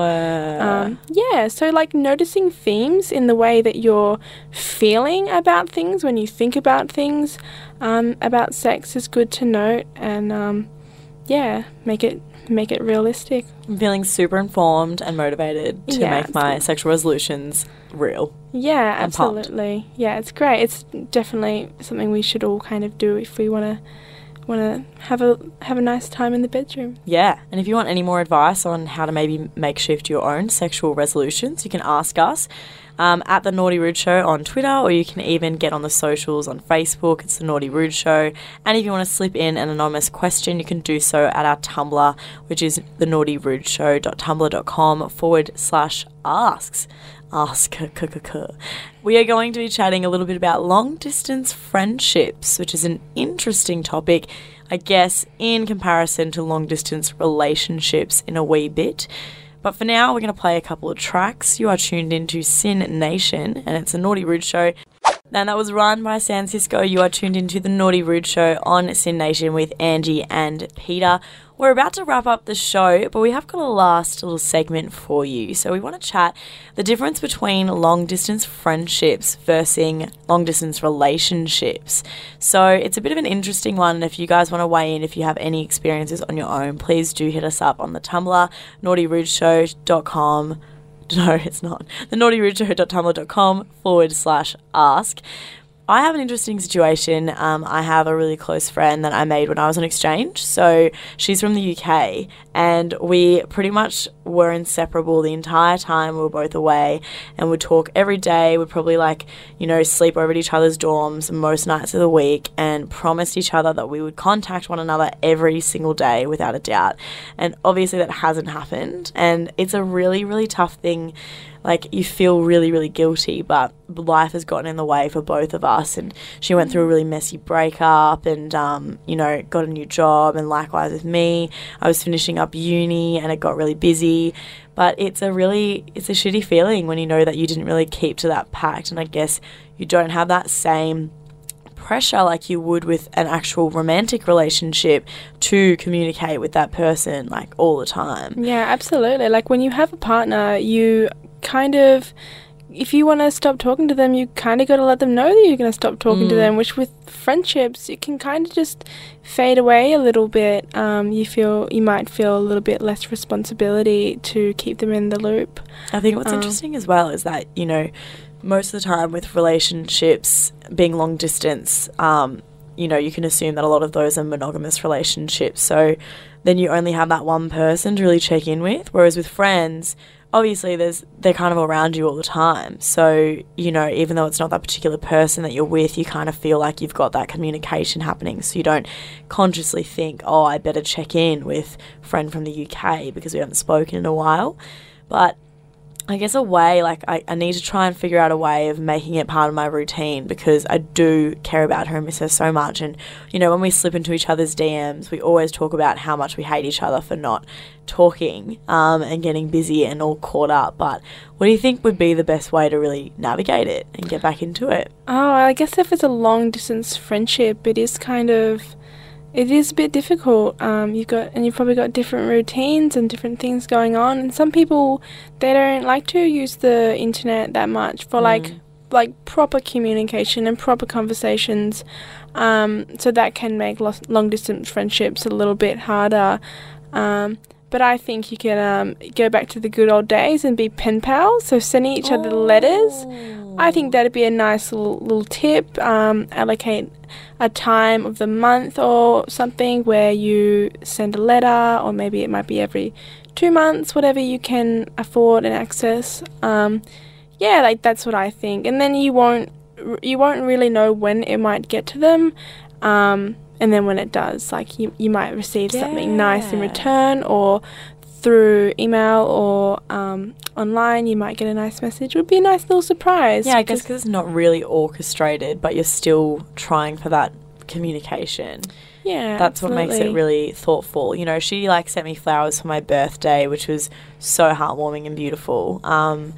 Um, yeah, so like noticing themes in the way that you're feeling about things when you think about things um, about sex is good to note, and um, yeah, make it make it realistic. I'm feeling super informed and motivated to Yeah, make my absolutely. sexual resolutions real. Yeah, I'm pumped. absolutely. Yeah, it's great. It's definitely something we should all kind of do if we want to want to have a have a nice time in the bedroom. Yeah, and if you want any more advice on how to maybe makeshift your own sexual resolutions, you can ask us um, at the Naughty Rude Show on Twitter, or you can even get on the socials on Facebook. It's the Naughty Rude Show. And if you want to slip in an anonymous question, you can do so at our Tumblr, which is the Naughty Rude Show.tumblr.com forward slash asks. Ask. We are going to be chatting a little bit about long distance friendships, which is an interesting topic, I guess, in comparison to long distance relationships in a wee bit. But for now, we're going to play a couple of tracks. You are tuned into SYN Nation, and it's a Naughty Rude show. And that was run by San Cisco. You are tuned into the Naughty Rude show on SYN Nation with Angie and Peta. We're about to wrap up the show, but we have got a last little segment for you. So we want to chat the difference between long distance friendships versus long distance relationships. So it's a bit of an interesting one. And if you guys want to weigh in, if you have any experiences on your own, please do hit us up on the Tumblr, naughtyrudeshow.com. No, it's not. The naughtyrudeshow.tumblr.com forward slash ask. I have an interesting situation. Um, I have a really close friend that I made when I was on exchange. So she's from the UK, and we pretty much were inseparable the entire time we were both away, and would talk every day. We'd probably like, you know, sleep over at each other's dorms most nights of the week, and promised each other that we would contact one another every single day without a doubt. And obviously that hasn't happened, and it's a really, really tough thing like you feel really really guilty but life has gotten in the way for both of us. And she went through a really messy breakup and um, you know got a new job and likewise with me. I was finishing up uni and it got really busy. But it's a really it's a shitty feeling when you know that you didn't really keep to that pact. And i guess you don't have that same pressure like you would with an actual romantic relationship to communicate with that person like all the time. Yeah, absolutely. Like when you have a partner, you kind of if you want to stop talking to them, you kind of got to let them know that you're going to stop talking to Mm. them. Which with friendships, it can kind of just fade away a little bit. Um, you feel you might feel a little bit less responsibility to keep them in the loop. I think what's Um, interesting as well is that, you know, most of the time with relationships being long distance, um, you know, you can assume that a lot of those are monogamous relationships. So then you only have that one person to really check in with. Whereas with friends, obviously there's they're kind of around you all the time. So, you know, even though it's not that particular person that you're with, you kind of feel like you've got that communication happening. So you don't consciously think, oh, I better check in with friend from the UK because we haven't spoken in a while. But I guess a way, like, I, I need to try and figure out a way of making it part of my routine because I do care about her and miss her so much. And, you know, when we slip into each other's DMs, we always talk about how much we hate each other for not talking um, and getting busy and all caught up. But what do you think would be the best way to really navigate it and get back into it? Oh, I guess if it's a long distance friendship, it is kind of it is a bit difficult. Um, you've got and you've probably got different routines and different things going on. And some people they don't like to use the internet that much for like like proper communication and proper conversations. Um, so that can make lo- long distance friendships a little bit harder. Um, but I think you can um, go back to the good old days and be pen pals. So sending each other letters. I think that'd be a nice little, little tip. Um, allocate a time of the month or something where you send a letter, or maybe it might be every two months, whatever you can afford and access. Um, yeah, like that's what I think. And then you won't you won't really know when it might get to them. Um, and then when it does, like you, you might receive something nice in return, or through email or um, online, you might get a nice message. It would be a nice little surprise. Yeah, I guess because- it's not really orchestrated, but you're still trying for that communication. yeah, That's what makes it really thoughtful. You know, she like sent me flowers for my birthday, which was so heartwarming and beautiful. Um,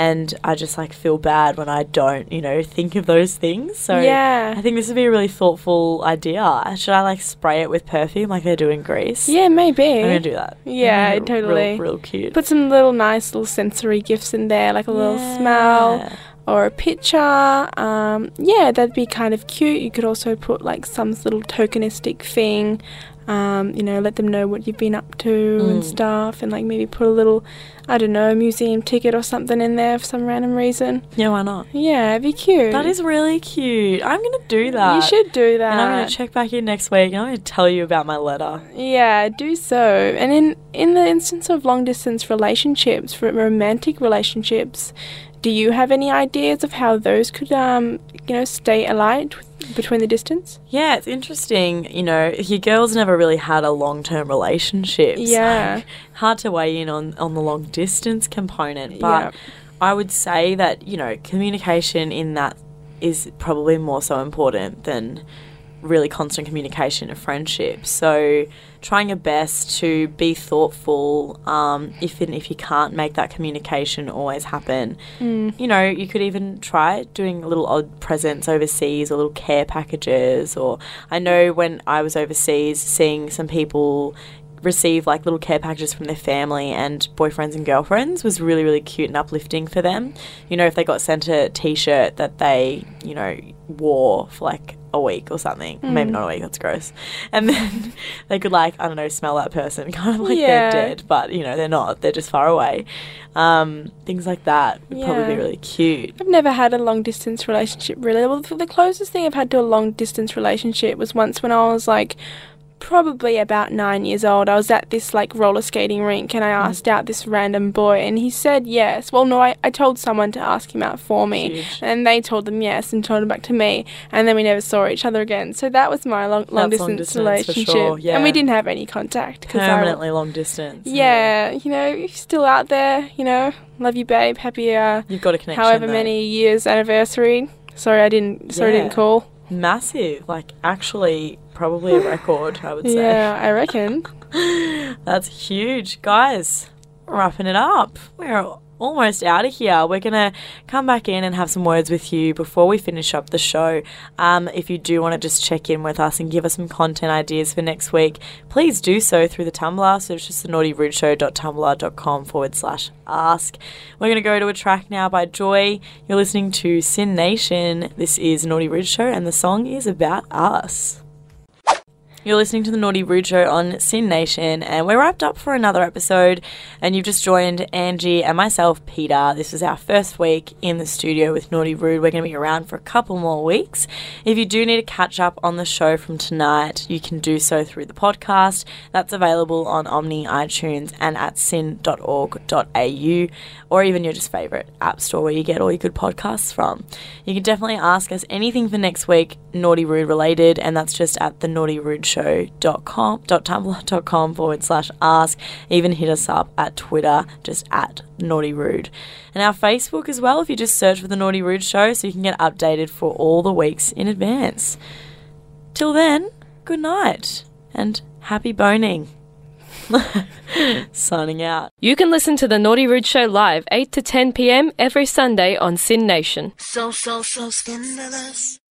and I just like feel bad when I don't, you know, think of those things. So Yeah. I think this would be a really thoughtful idea. Should I like spray it with perfume like they do in Greece? Yeah, maybe. I'm gonna do that. Yeah, totally. Real, real cute. Put some little nice little sensory gifts in there, like a little smell or a picture. Um, yeah, that'd be kind of cute. You could also put like some little tokenistic thing. Um, you know, let them know what you've been up to and Mm. stuff, and like maybe put a little, I don't know, museum ticket or something in there for some random reason. Yeah, why not? Yeah, it'd be cute. That is really cute. I'm gonna do that. You should do that. And I'm gonna check back in next week and I'm gonna tell you about my letter. Yeah, do so. And in in the instance of long distance relationships, for romantic relationships, do you have any ideas of how those could um you know stay alight with, between the distance? Yeah, it's interesting. You know, your girl's never really had a long term relationship. so Yeah. hard to weigh in on, on the long distance component. But Yeah. I would say that, you know, communication in that is probably more so important than really constant communication in friendship. So trying your best to be thoughtful, um, if and if you can't make that communication always happen. You know, you could even try doing little odd presents overseas or little care packages or I know when I was overseas seeing some people receive like little care packages from their family and boyfriends and girlfriends was really really cute and uplifting for them you know if they got sent a t-shirt that they you know wore for like a week or something. Maybe not a week that's gross. And then they could like i don't know smell that person kind of like Yeah. they're dead but you know they're not they're just far away. Um, things like that would probably be really cute. I've never had a long distance relationship really. Well, the closest thing I've had to a long distance relationship was once when I was like probably about nine years old. I was at this like roller skating rink and I Mm. asked out this random boy and he said yes. Well, no, I, I told someone to ask him out for me Huge. and they told them yes and told him back to me and then we never saw each other again. So that was my long, long That's long distance distance relationship. sure, And we didn't have any contact. 'cause I- permanently long distance yeah, you know, still out there, you know, love you, babe. Happy, uh, you've got a connection however there. many years anniversary. Sorry, I didn't. Sorry, I didn't call. massive like actually probably a record i would say Yeah, I reckon. That's huge. Guys, wrapping it up. We're almost out of here. We're going to come back in and have some words with you before we finish up the show. Um, if you do want to just check in with us and give us some content ideas for next week, please do so through the Tumblr. So it's just the naughtyrudeshow.tumblr.com forward slash ask. We're going to go to a track now by Joy. You're listening to SYN Nation. This is Naughty Rude Show, and the song is about us. You're listening to the Naughty Rude Show on SYN Nation, and we're wrapped up for another episode. And you've just joined Angie and myself, Peta. This is our first week in the studio with Naughty Rude. We're going to be around for a couple more weeks. If you do need to catch up on the show from tonight, you can do so through the podcast. That's available on Omny, iTunes, and at syn.org.au, or even your just favourite app store where you get all your good podcasts from. You can definitely ask us anything for next week, Naughty Rude related, and that's just at the Naughty Rude naughtyrude.com.tumblr.com forward slash ask. Even hit us up at Twitter, just at Naughty Rude. And our Facebook as well, if you just search for The Naughty Rude Show, so you can get updated for all the weeks in advance. Till then, good night and happy boning. Signing out. You can listen to The Naughty Rude Show live 8 to 10 pm every Sunday on SYN Nation. So, so, so scandalous.